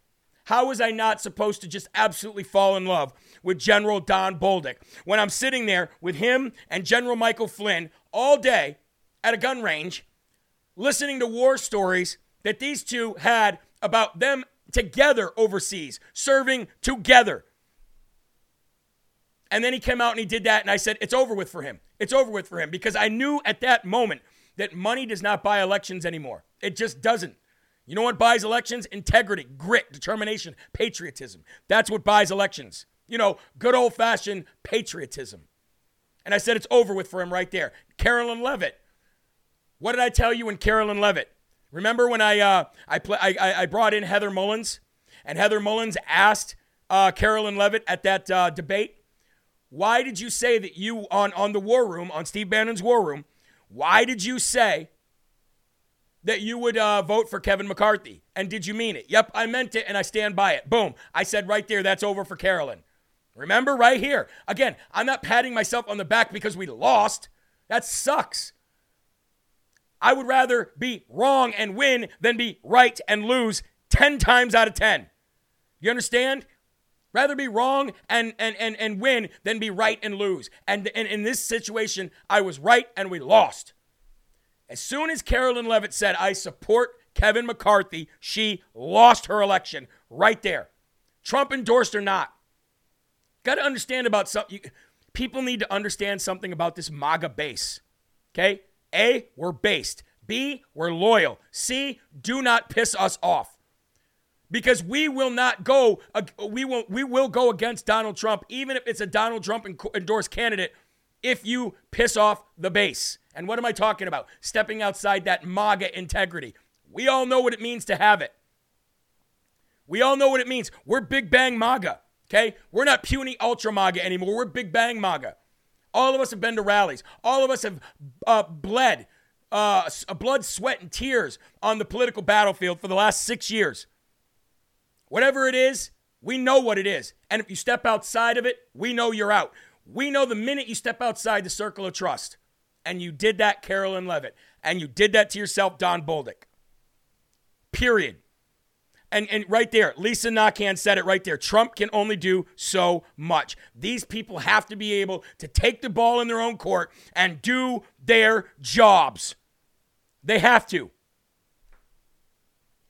How was I not supposed to just absolutely fall in love with General Don Bolduc when I'm sitting there with him and General Michael Flynn all day at a gun range, listening to war stories that these two had about them together overseas, serving together. And then he came out and he did that, and I said, It's over with for him. It's over with for him because I knew at that moment that money does not buy elections anymore. It just doesn't. You know what buys elections? Integrity, grit, determination, patriotism. That's what buys elections. You know, good old fashioned patriotism. And I said it's over with for him right there. Karoline Leavitt. What did I tell you when Karoline Leavitt? Remember when I uh, I, I I brought in Heather Mullins, and Heather Mullins asked uh, Karoline Leavitt at that uh, debate, "Why did you say that you on on the War Room on Steve Bannon's War Room? Why did you say that you would uh, vote for Kevin McCarthy. And did you mean it? Yep, I meant it and I stand by it. Boom. I said right there, that's over for Karoline. Remember, right here. Again, I'm not patting myself on the back because we lost. That sucks. I would rather be wrong and win than be right and lose 10 times out of 10. You understand? Rather be wrong and, and, and, and win than be right and lose. And, and in this situation, I was right and we lost. As soon as Karoline Leavitt said, I support Kevin McCarthy, she lost her election right there. Trump endorsed or not. Got to understand about something. People need to understand something about this MAGA base. Okay? A, we're based. B, we're loyal. C, do not piss us off. Because we will not go, we will, we will go against Donald Trump, even if it's a Donald Trump endorsed candidate, if you piss off the base. And what am I talking about? Stepping outside that MAGA integrity. We all know what it means to have it. We all know what it means. We're Big Bang MAGA, okay? We're not puny ultra MAGA anymore. We're Big Bang MAGA. All of us have been to rallies. All of us have uh, bled, uh, blood, sweat, and tears on the political battlefield for the last six years. Whatever it is, we know what it is. And if you step outside of it, we know you're out. We know the minute you step outside the circle of trust. And you did that, Karoline Leavitt. And you did that to yourself, Don Bolduc. Period. And, and right there, Lisa Nakhan said it right there. Trump can only do so much. These people have to be able to take the ball in their own court and do their jobs. They have to.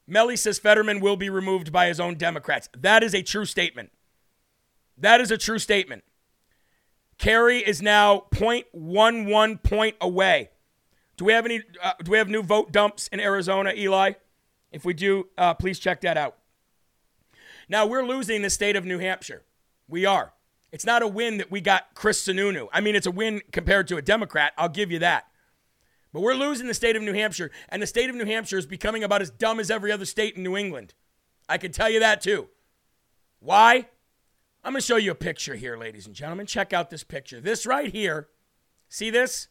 Melly says Fetterman will be removed by his own Democrats. That is a true statement. That is a true statement. Kari is now 0.11 point away. Do we have any? Uh, do we have new vote dumps in Arizona, Eli? If we do, uh, please check that out. Now we're losing the state of New Hampshire. We are. It's not a win that we got Chris Sununu. I mean, it's a win compared to a Democrat. I'll give you that. But we're losing the state of New Hampshire, and the state of New Hampshire is becoming about as dumb as every other state in New England. I can tell you that too. Why? I'm going to show you a picture here, ladies and gentlemen. Check out this picture. This right here, see this?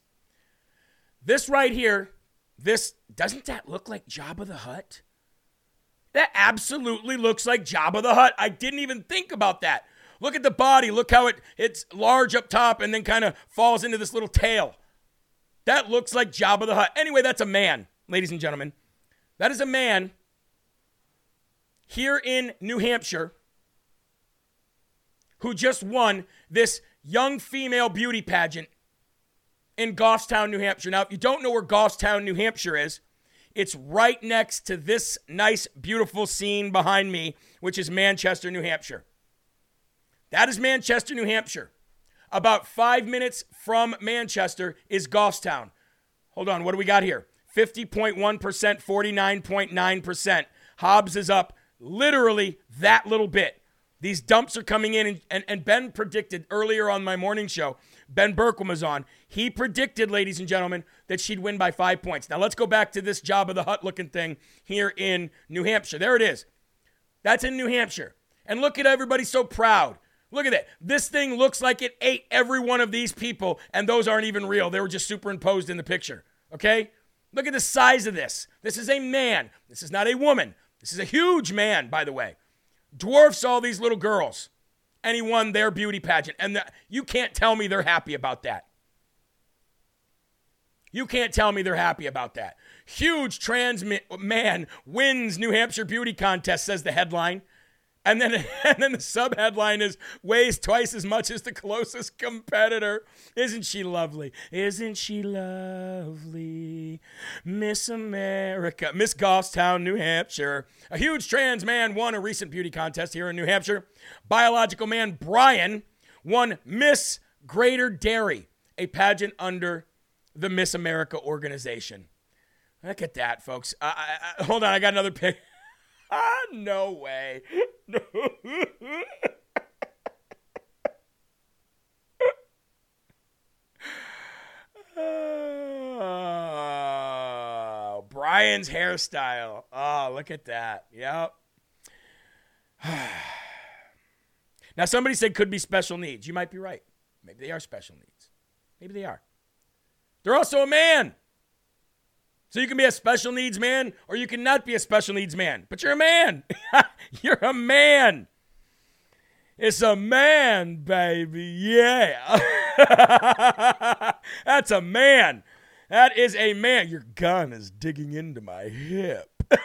This right here, this, doesn't that look like Jabba the Hutt? That absolutely looks like Jabba the Hutt. I didn't even think about that. Look at the body. Look how it, it's large up top and then kind of falls into this little tail. That looks like Jabba the Hutt. Anyway, that's a man, ladies and gentlemen. That is a man here in New Hampshire who just won this young female beauty pageant in Goffstown, New Hampshire. Now, if you don't know where Goffstown, New Hampshire is, it's right next to this nice, beautiful scene behind me, which is Manchester, New Hampshire. That is Manchester, New Hampshire. About five minutes from Manchester is Goffstown. Hold on, what do we got here? 50.1%, 49.9%. Hobbs is up literally that little bit. These dumps are coming in, and, and, and Ben predicted earlier on my morning show, Ben Bergquam was on. He predicted, ladies and gentlemen, that she'd win by five points. Now let's go back to this Jabba the Hutt looking thing here in New Hampshire. There it is. That's in New Hampshire. And look at everybody so proud. Look at that. This thing looks like it ate every one of these people, and those aren't even real. They were just superimposed in the picture. Okay? Look at the size of this. This is a man. This is not a woman. This is a huge man, by the way dwarfs all these little girls. And he won their beauty pageant. And the, you can't tell me they're happy about that. You can't tell me they're happy about that. Huge trans man wins New Hampshire beauty contest, says the headline. And then, (laughs) and then the sub headline is weighs twice as much as the closest competitor. Isn't she lovely? Isn't she lovely? Miss America, Miss Goffstown, New Hampshire. A huge trans man won a recent beauty contest here in New Hampshire. Biological man Brian won Miss Greater Derry, a pageant under the Miss America organization. Look at that, folks. I, I, hold on, I got another pic. Ah, no way. Oh, Brian's hairstyle. Oh, look at that. Yep. (sighs) now, somebody said could be special needs. You might be right. Maybe they are special needs. Maybe they are. They're also a man. So you can be a special needs man or you can not be a special needs man, but you're a man. (laughs) you're a man. It's a man, baby. Yeah. (laughs) That's a man. That is a man. Your gun is digging into my hip. (laughs)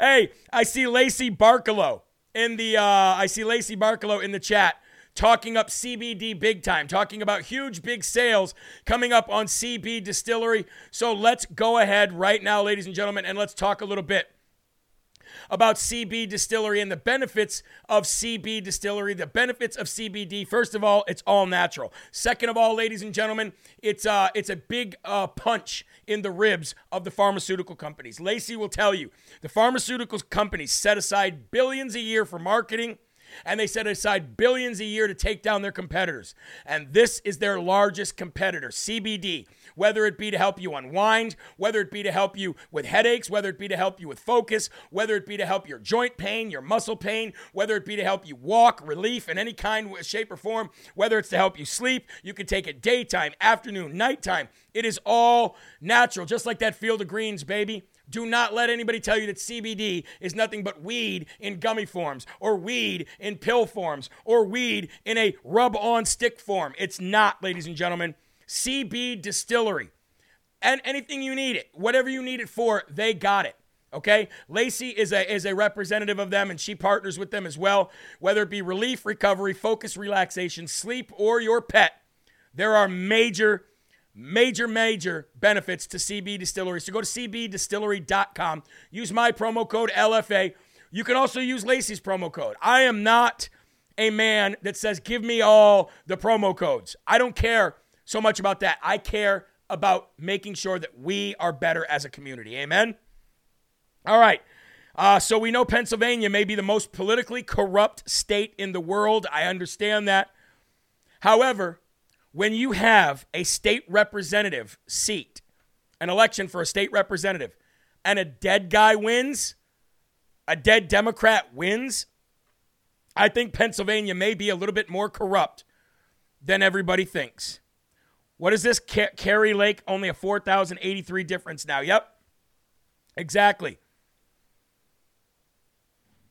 hey, I see Lacey Barkalow in the uh, I see Lacey Barkalow in the chat talking up CBD big time, talking about huge big sales coming up on CB Distillery. So let's go ahead right now, ladies and gentlemen, and let's talk a little bit about CB Distillery and the benefits of CB Distillery, the benefits of CBD. First of all, it's all natural. Second of all, ladies and gentlemen, it's uh, it's a big uh, punch in the ribs of the pharmaceutical companies. Lacey will tell you the pharmaceutical companies set aside billions a year for marketing and they set aside billions a year to take down their competitors. And this is their largest competitor, CBD whether it be to help you unwind, whether it be to help you with headaches, whether it be to help you with focus, whether it be to help your joint pain, your muscle pain, whether it be to help you walk, relief in any kind, shape, or form, whether it's to help you sleep. You can take it daytime, afternoon, nighttime. It is all natural, just like that field of greens, baby. Do not let anybody tell you that CBD is nothing but weed in gummy forms, or weed in pill forms, or weed in a rub on stick form. It's not, ladies and gentlemen. CB Distillery. And anything you need it, whatever you need it for, they got it. Okay? Lacey is a is a representative of them and she partners with them as well. Whether it be relief, recovery, focus, relaxation, sleep, or your pet, there are major, major, major benefits to CB Distillery. So go to cbdistillery.com. Use my promo code LFA. You can also use Lacey's promo code. I am not a man that says, give me all the promo codes. I don't care so much about that. I care about making sure that we are better as a community. Amen? All right. Uh, so we know Pennsylvania may be the most politically corrupt state in the world. I understand that. However, when you have a state representative seat, an election for a state representative, and a dead guy wins, a dead Democrat wins, I think Pennsylvania may be a little bit more corrupt than everybody thinks. What is this? Kari Lake, only a 4,083 difference now. Yep. Exactly.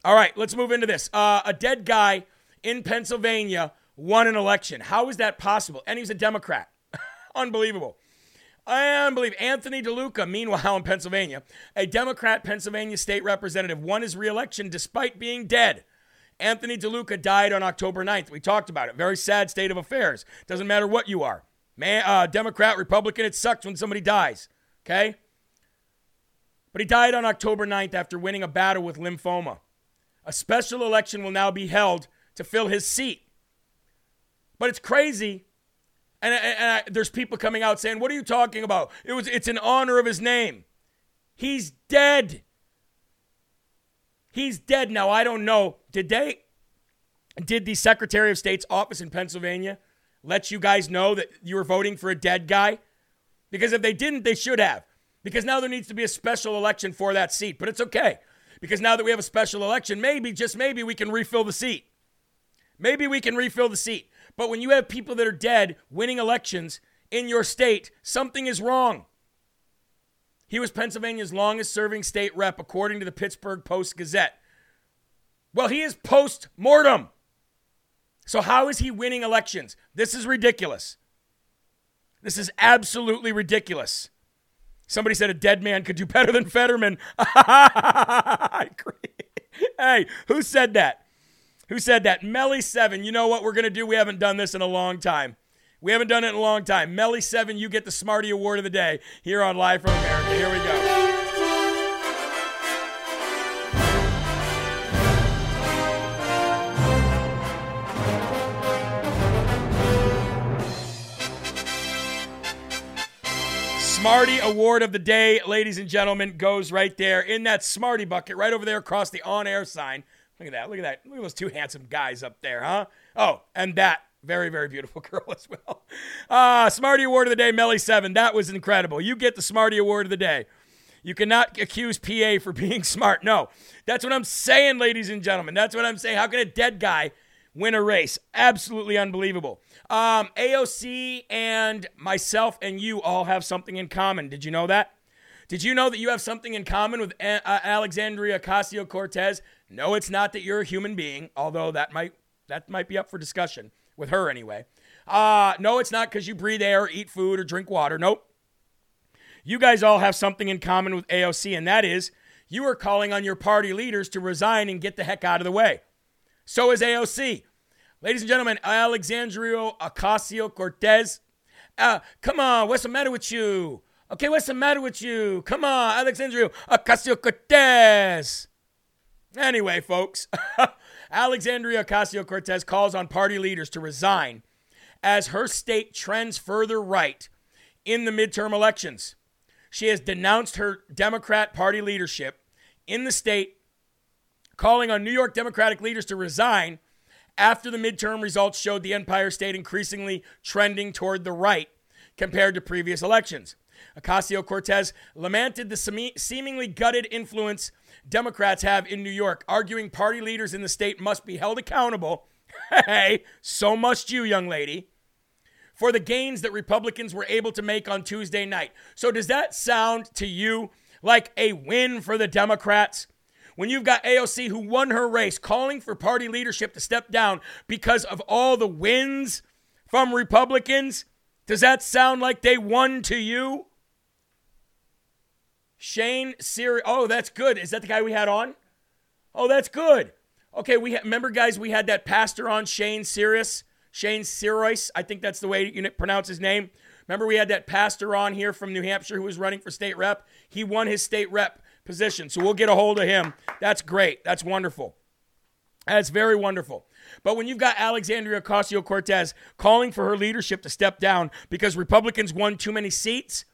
All right, let's move into this. Uh, a dead guy in Pennsylvania won an election. How is that possible? And he's a Democrat. (laughs) Unbelievable. Unbelievable. Anthony DeLuca, meanwhile, in Pennsylvania, a Democrat Pennsylvania state representative, won his reelection despite being dead. Anthony DeLuca died on October 9th. We talked about it. Very sad state of affairs. Doesn't matter what you are. Man, uh, Democrat, Republican, it sucks when somebody dies, okay? But he died on October 9th after winning a battle with lymphoma. A special election will now be held to fill his seat. But it's crazy. And, and, and I, there's people coming out saying, What are you talking about? It was, it's in honor of his name. He's dead. He's dead now. I don't know. Did they, did the Secretary of State's office in Pennsylvania let you guys know that you were voting for a dead guy? Because if they didn't, they should have. Because now there needs to be a special election for that seat. But it's okay. Because now that we have a special election, maybe, just maybe, we can refill the seat. Maybe we can refill the seat. But when you have people that are dead winning elections in your state, something is wrong. He was Pennsylvania's longest serving state rep, according to the Pittsburgh Post Gazette. Well, he is post mortem. So, how is he winning elections? This is ridiculous. This is absolutely ridiculous. Somebody said a dead man could do better than Fetterman. (laughs) hey, who said that? Who said that? Melly7. You know what we're going to do? We haven't done this in a long time. We haven't done it in a long time. Melly7, you get the Smarty Award of the day here on Live from America. Here we go. Smarty Award of the Day, ladies and gentlemen, goes right there in that Smarty bucket, right over there across the on air sign. Look at that. Look at that. Look at those two handsome guys up there, huh? Oh, and that very, very beautiful (laughs) girl as well. Uh, Smarty Award of the Day, Melly 7. That was incredible. You get the Smarty Award of the Day. You cannot accuse PA for (laughs) being smart. No, that's what I'm saying, ladies and gentlemen. That's what I'm saying. How can a dead guy win a race? Absolutely unbelievable. Um, AOC and myself and you all have something in common. Did you know that? Did you know that you have something in common with a- uh, Alexandria Ocasio Cortez? No, it's not that you're a human being, although that might that might be up for discussion with her anyway. Uh, no, it's not because you breathe air, eat food, or drink water. Nope. You guys all have something in common with AOC, and that is you are calling on your party leaders to resign and get the heck out of the way. So is AOC. Ladies and gentlemen, Alexandria Ocasio Cortez. Uh, come on, what's the matter with you? Okay, what's the matter with you? Come on, Alexandria Ocasio Cortez. Anyway, folks, (laughs) Alexandria Ocasio Cortez calls on party leaders to resign as her state trends further right in the midterm elections. She has denounced her Democrat Party leadership in the state, calling on New York Democratic leaders to resign after the midterm results showed the Empire State increasingly trending toward the right compared to previous elections. Ocasio Cortez lamented the seemingly gutted influence Democrats have in New York, arguing party leaders in the state must be held accountable. (laughs) Hey, so must you, young lady, for the gains that Republicans were able to make on Tuesday night. So, does that sound to you like a win for the Democrats? When you've got AOC who won her race calling for party leadership to step down because of all the wins from Republicans, does that sound like they won to you? Shane Siri. Oh, that's good. Is that the guy we had on? Oh, that's good. Okay, we ha- remember, guys, we had that pastor on, Shane Sirius, Shane Sirois. I think that's the way you pronounce his name. Remember, we had that pastor on here from New Hampshire who was running for state rep. He won his state rep position, so we'll get a hold of him. That's great. That's wonderful. That's very wonderful. But when you've got Alexandria Ocasio Cortez calling for her leadership to step down because Republicans won too many seats,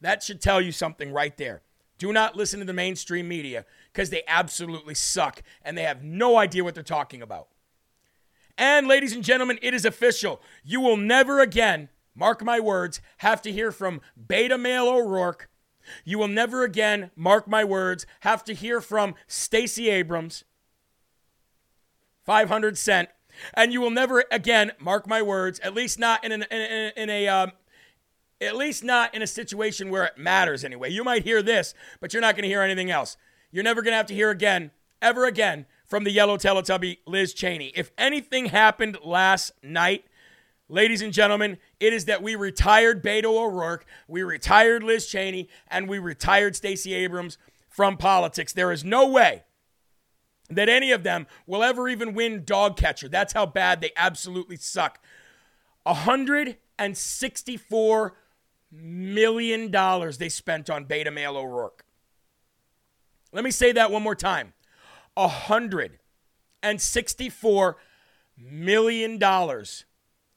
that should tell you something right there. Do not listen to the mainstream media because they absolutely suck and they have no idea what they're talking about. And, ladies and gentlemen, it is official. You will never again, mark my words, have to hear from Beta Male O'Rourke. You will never again, mark my words, have to hear from Stacey Abrams, 500 Cent. And you will never again, mark my words, at least not in, an, in, in, in a um, at least not in a situation where it matters anyway. You might hear this, but you're not going to hear anything else. You're never going to have to hear again, ever again, from the yellow Teletubby, Liz Cheney. If anything happened last night, ladies and gentlemen, it is that we retired Beto O'Rourke, we retired Liz Cheney, and we retired Stacey Abrams from politics. There is no way that any of them will ever even win dog catcher. That's how bad they absolutely suck. 164 million dollars they spent on beta male O'Rourke. Let me say that one more time. a $164 million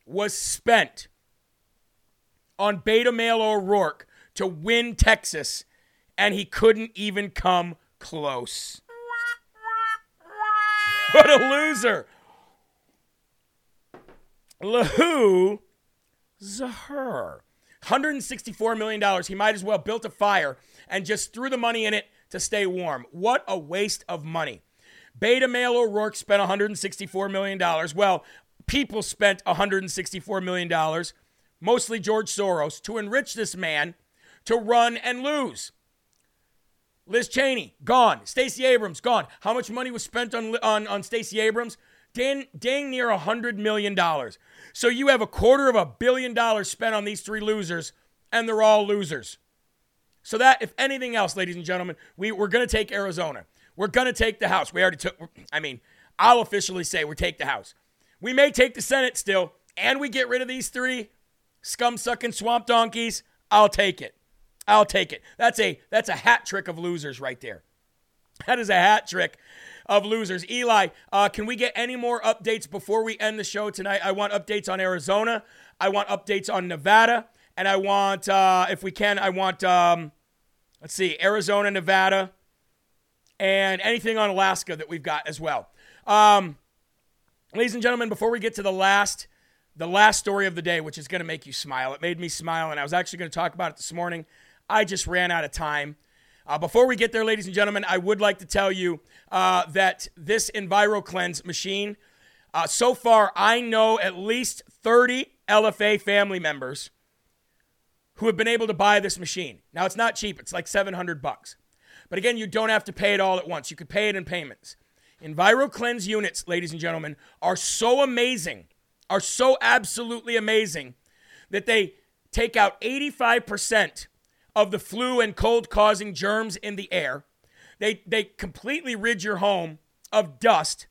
was spent on beta male O'Rourke to win Texas, and he couldn't even come close. What a loser! Lahu Zahar. $164 million. He might as well built a fire and just threw the money in it to stay warm. What a waste of money. Beta male O'Rourke spent $164 million. Well, people spent $164 million, mostly George Soros, to enrich this man to run and lose. Liz Cheney, gone. Stacey Abrams, gone. How much money was spent on, on, on Stacey Abrams? Dang, dang near $100 million. So you have a quarter of a billion dollars spent on these three losers, and they're all losers. So that, if anything else, ladies and gentlemen, we, we're going to take Arizona. We're going to take the House. We already took, I mean, I'll officially say we take the House. We may take the Senate still, and we get rid of these three scum sucking swamp donkeys. I'll take it. I'll take it. That's a that's a hat trick of losers right there. That is a hat trick of losers. Eli, uh, can we get any more updates before we end the show tonight? I want updates on Arizona. I want updates on Nevada. And I want, uh, if we can, I want, um, let's see, Arizona, Nevada, and anything on Alaska that we've got as well. Um, ladies and gentlemen, before we get to the last, the last story of the day, which is going to make you smile, it made me smile, and I was actually going to talk about it this morning. I just ran out of time. Uh, before we get there, ladies and gentlemen, I would like to tell you uh, that this EnviroKlenz machine, uh, so far, I know at least 30 LFA family members who have been able to buy this machine. Now, it's not cheap, it's like 700 bucks. But again, you don't have to pay it all at once. You could pay it in payments. EnviroKlenz units, ladies and gentlemen, are so amazing, are so absolutely amazing that they take out 85% of the flu and cold causing germs in the air. They, they completely rid your home of dust.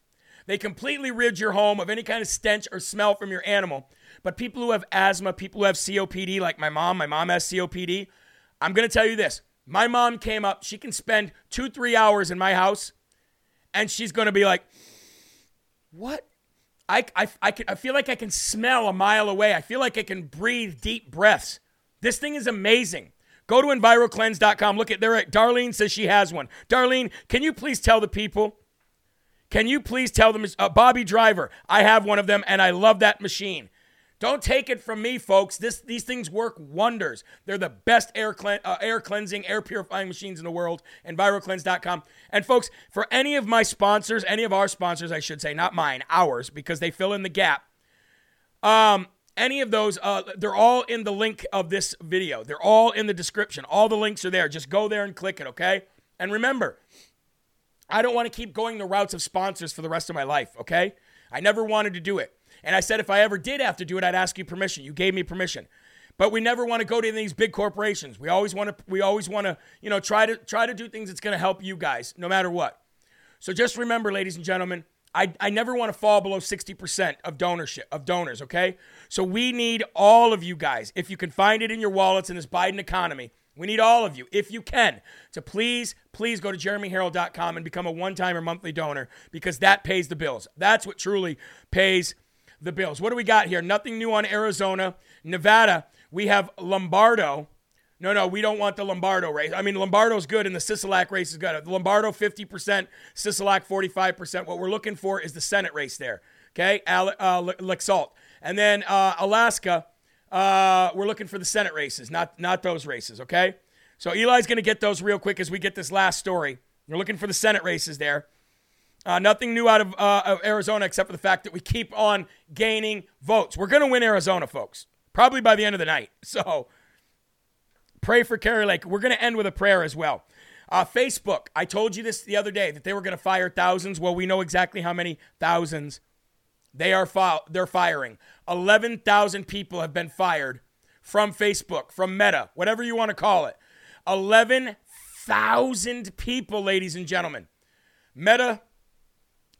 They completely rid your home of any kind of stench or smell from your animal. But people who have asthma, people who have COPD, like my mom, my mom has COPD. I'm going to tell you this. My mom came up, she can spend two, three hours in my house, and she's going to be like, What? I, I, I, can, I feel like I can smell a mile away. I feel like I can breathe deep breaths. This thing is amazing. Go to enviroklenz.com. Look at there. Darlene says she has one. Darlene, can you please tell the people? Can you please tell them? Uh, Bobby Driver, I have one of them and I love that machine. Don't take it from me, folks. This, these things work wonders. They're the best air, cle- uh, air cleansing, air purifying machines in the world. EnviroKlenz.com. And folks, for any of my sponsors, any of our sponsors, I should say, not mine, ours, because they fill in the gap. Um, any of those, uh, they're all in the link of this video. They're all in the description. All the links are there. Just go there and click it, okay? And remember, I don't want to keep going the routes of sponsors for the rest of my life, okay? I never wanted to do it. And I said if I ever did have to do it, I'd ask you permission. You gave me permission. But we never want to go to these big corporations. We always want to we always want to, you know, try to try to do things that's going to help you guys no matter what. So just remember ladies and gentlemen, I, I never want to fall below 60% of donorship of donors, okay? So we need all of you guys. If you can find it in your wallets in this Biden economy, we need all of you, if you can, to please, please go to jeremyherrell.com and become a one-time or monthly donor because that pays the bills. That's what truly pays the bills. What do we got here? Nothing new on Arizona. Nevada, we have Lombardo. No, no, we don't want the Lombardo race. I mean, Lombardo's good and the Sisolak race is good. Lombardo 50%, Sisolak 45%. What we're looking for is the Senate race there. Okay, Ale- uh, Laxalt. And then uh, Alaska, uh, we're looking for the Senate races, not, not those races, okay? So Eli's going to get those real quick as we get this last story. We're looking for the Senate races there. Uh, nothing new out of, uh, of, Arizona except for the fact that we keep on gaining votes. We're going to win Arizona, folks, probably by the end of the night. (laughs) So pray for Kari Lake. We're going to end with a prayer as well. Uh, Facebook, I told you this the other day that they were going to fire thousands. Well, we know exactly how many thousands they are fi- they're firing. 11,000 people have been fired from Facebook, from Meta, whatever you want to call it. 11,000 people, ladies and gentlemen. Meta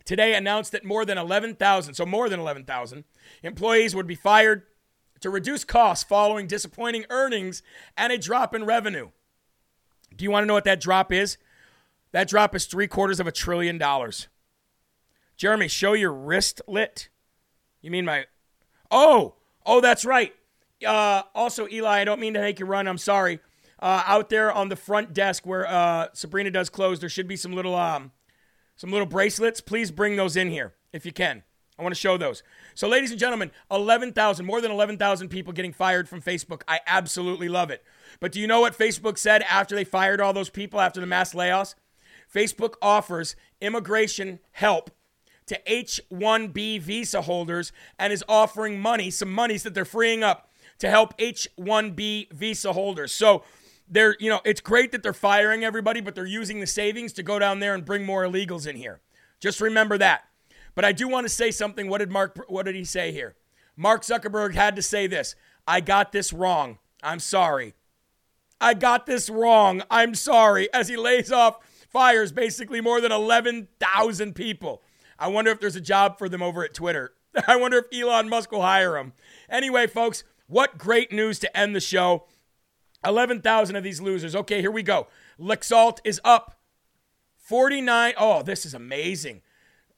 today announced that more than 11,000, so more than 11,000 employees would be fired to reduce costs following disappointing earnings and a drop in revenue. Do you want to know what that drop is? That drop is three quarters of a trillion dollars. Jeremy, show your wrist lit. You mean my. Oh, oh, that's right. Uh, also, Eli, I don't mean to make you run. I'm sorry. Uh, out there on the front desk where uh, Sabrina does close, there should be some little um, some little bracelets. Please bring those in here if you can. I want to show those. So, ladies and gentlemen, 11,000, more than 11,000 people getting fired from Facebook. I absolutely love it. But do you know what Facebook said after they fired all those people after the mass layoffs? Facebook offers immigration help to H 1B visa holders and is offering money, some monies that they're freeing up to help H 1B visa holders. So, they're, you know, it's great that they're firing everybody, but they're using the savings to go down there and bring more illegals in here. Just remember that. But I do want to say something. What did Mark what did he say here? Mark Zuckerberg had to say this. I got this wrong. I'm sorry. I got this wrong. I'm sorry. As he lays off fires basically more than 11,000 people. I wonder if there's a job for them over at Twitter. (laughs) I wonder if Elon Musk will hire them. Anyway, folks, what great news to end the show. 11,000 of these losers. Okay, here we go. Laxalt is up 49. Oh, this is amazing.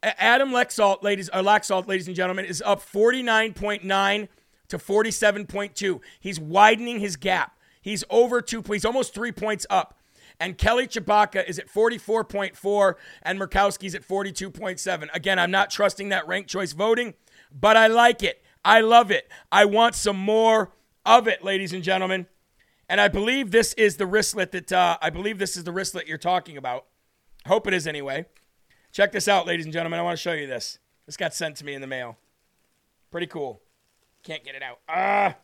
Adam Laxalt, ladies, uh, Laxalt, ladies and gentlemen, is up 49.9 to 47.2. He's widening his gap. He's over two, he's almost three points up. And Kelly Tshibaka is at 44.4 and Murkowski's at 42.7. Again, I'm not trusting that ranked choice voting, but I like it. I love it. I want some more of it, ladies and gentlemen. And I believe this is the wristlet that uh, I believe this is the wristlet you're talking about. Hope it is anyway. Check this out, ladies and gentlemen. I want to show you this. This got sent to me in the mail. Pretty cool. Can't get it out. Ah,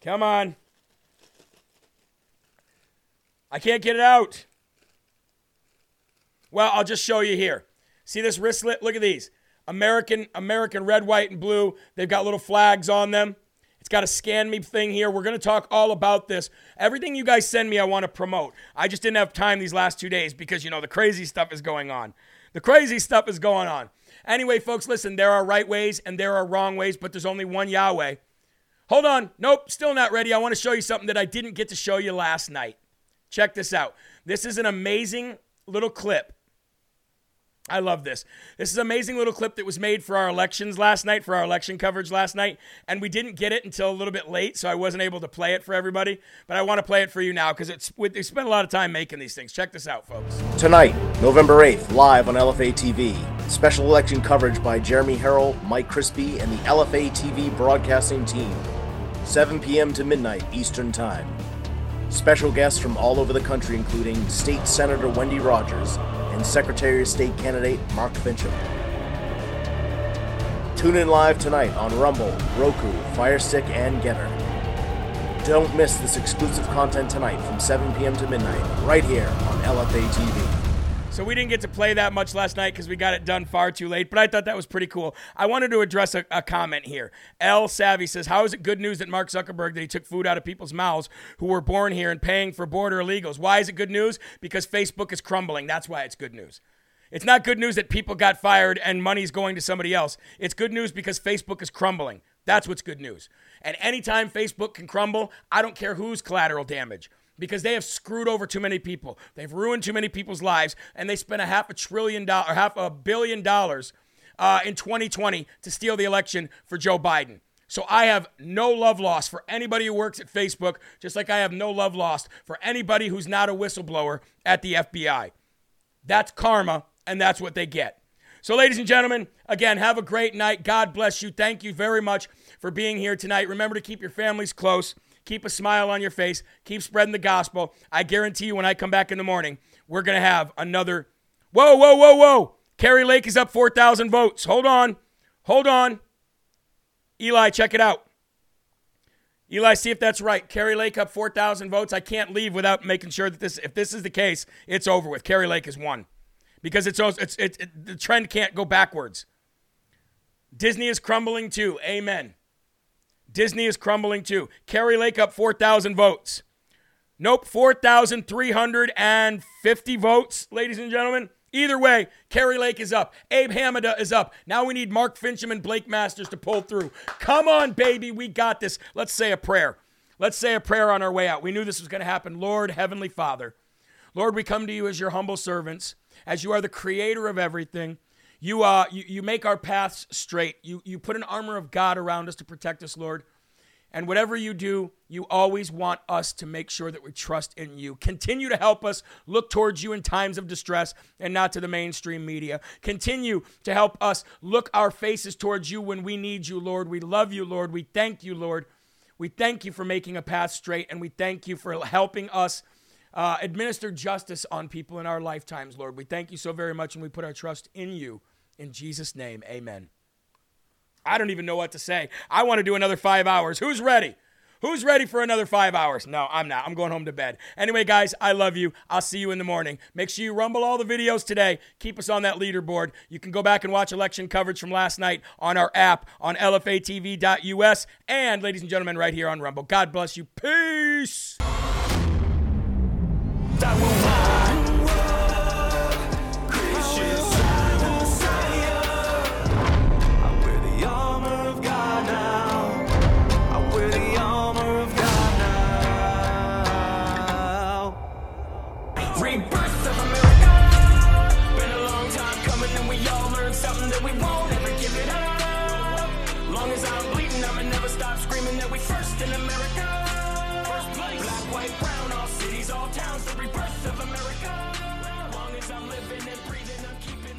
come on. I can't get it out. Well, I'll just show you here. See this wristlet? Look at these. American, American red, white, and blue. They've got little flags on them. It's got a scan me thing here. We're going to talk all about this. Everything you guys send me, I want to promote. I just didn't have time these last two days because, you know, the crazy stuff is going on. The crazy stuff is going on. Anyway, folks, listen, there are right ways and there are wrong ways, but there's only one Yahweh. Hold on. Nope, still not ready. I want to show you something that I didn't get to show you last night. Check this out. This is an amazing little clip. I love this. This is an amazing little clip that was made for our elections last night, for our election coverage last night, and we didn't get it until a little bit late, so I wasn't able to play it for everybody. But I want to play it for you now because it's we spent a lot of time making these things. Check this out, folks. Tonight, November 8th, live on LFA TV. Special election coverage by Jeremy Herrell, Mike Crispi, and the LFA TV broadcasting team. 7 p.m. to midnight Eastern Time. Special guests from all over the country, including State Senator Wendy Rogers and Secretary of State candidate Mark Finchem. Tune in live tonight on Rumble, Roku, Firestick, and Gettr. Don't miss this exclusive content tonight from 7 p.m. to midnight, right here on LFA TV. So we didn't get to play that much last night because we got it done far too late, but I thought that was pretty cool. I wanted to address a, a, comment here. L Savvy says, How is it good news that Mark Zuckerberg that he took food out of people's mouths who were born here and paying for border illegals? Why is it good news? Because Facebook is crumbling. That's why it's good news. It's not good news that people got fired and money's going to somebody else. It's good news because Facebook is crumbling. That's what's good news. And anytime Facebook can crumble, I don't care whose collateral damage because they have screwed over too many people. They've ruined too many people's lives, and they spent a half a trillion dollars, half a billion dollars uh, in 2020 to steal the election for Joe Biden. So I have no love lost for anybody who works at Facebook, just like I have no love lost for anybody who's not a whistleblower at the FBI. That's karma, and that's what they get. So, ladies and gentlemen, again, have a great night. God bless you. Thank you very much for being here tonight. Remember to keep your families close. Keep a smile on your face. Keep spreading the gospel. I guarantee you, when I come back in the morning, we're going to have another. Whoa, whoa, whoa, whoa. Kari Lake is up 4,000 votes. Hold on. Hold on. Eli, check it out. Eli, see if that's right. Kari Lake up 4,000 votes. I can't leave without making sure that this, if this is the case, it's over with. Kari Lake has won because it's, it's, it, it, the trend can't go backwards. Disney is crumbling too. Amen. Disney is crumbling too. Kari Lake up 4,000 votes. Nope, 4,350 votes, ladies and gentlemen. Either way, Kari Lake is up. Abe Hamadeh is up. Now we need Mark Finchem and Blake Masters to pull through. Come on, baby. We got this. Let's say a prayer. Let's say a prayer on our way out. We knew this was going to happen. Lord, Heavenly Father, Lord, we come to you as your humble servants, as you are the creator of everything. You, uh, you, you make our paths straight. You, you put an armor of God around us to protect us, Lord. And whatever you do, you always want us to make sure that we trust in you. Continue to help us look towards you in times of distress and not to the mainstream media. Continue to help us look our faces towards you when we need you, Lord. We love you, Lord. We thank you, Lord. We thank you for making a path straight, and we thank you for helping us uh, administer justice on people in our lifetimes, Lord. We thank you so very much, and we put our trust in you. In Jesus' name, amen. I don't even know what to say. I want to do another five hours. Who's ready? Who's ready for another five hours? No, I'm not. I'm going home to bed. Anyway, guys, I love you. I'll see you in the morning. Make sure you rumble all the videos today. Keep us on that leaderboard. You can go back and watch election coverage from last night on our app on lfatv.us and, ladies and gentlemen, right here on Rumble. God bless you. Peace. That we first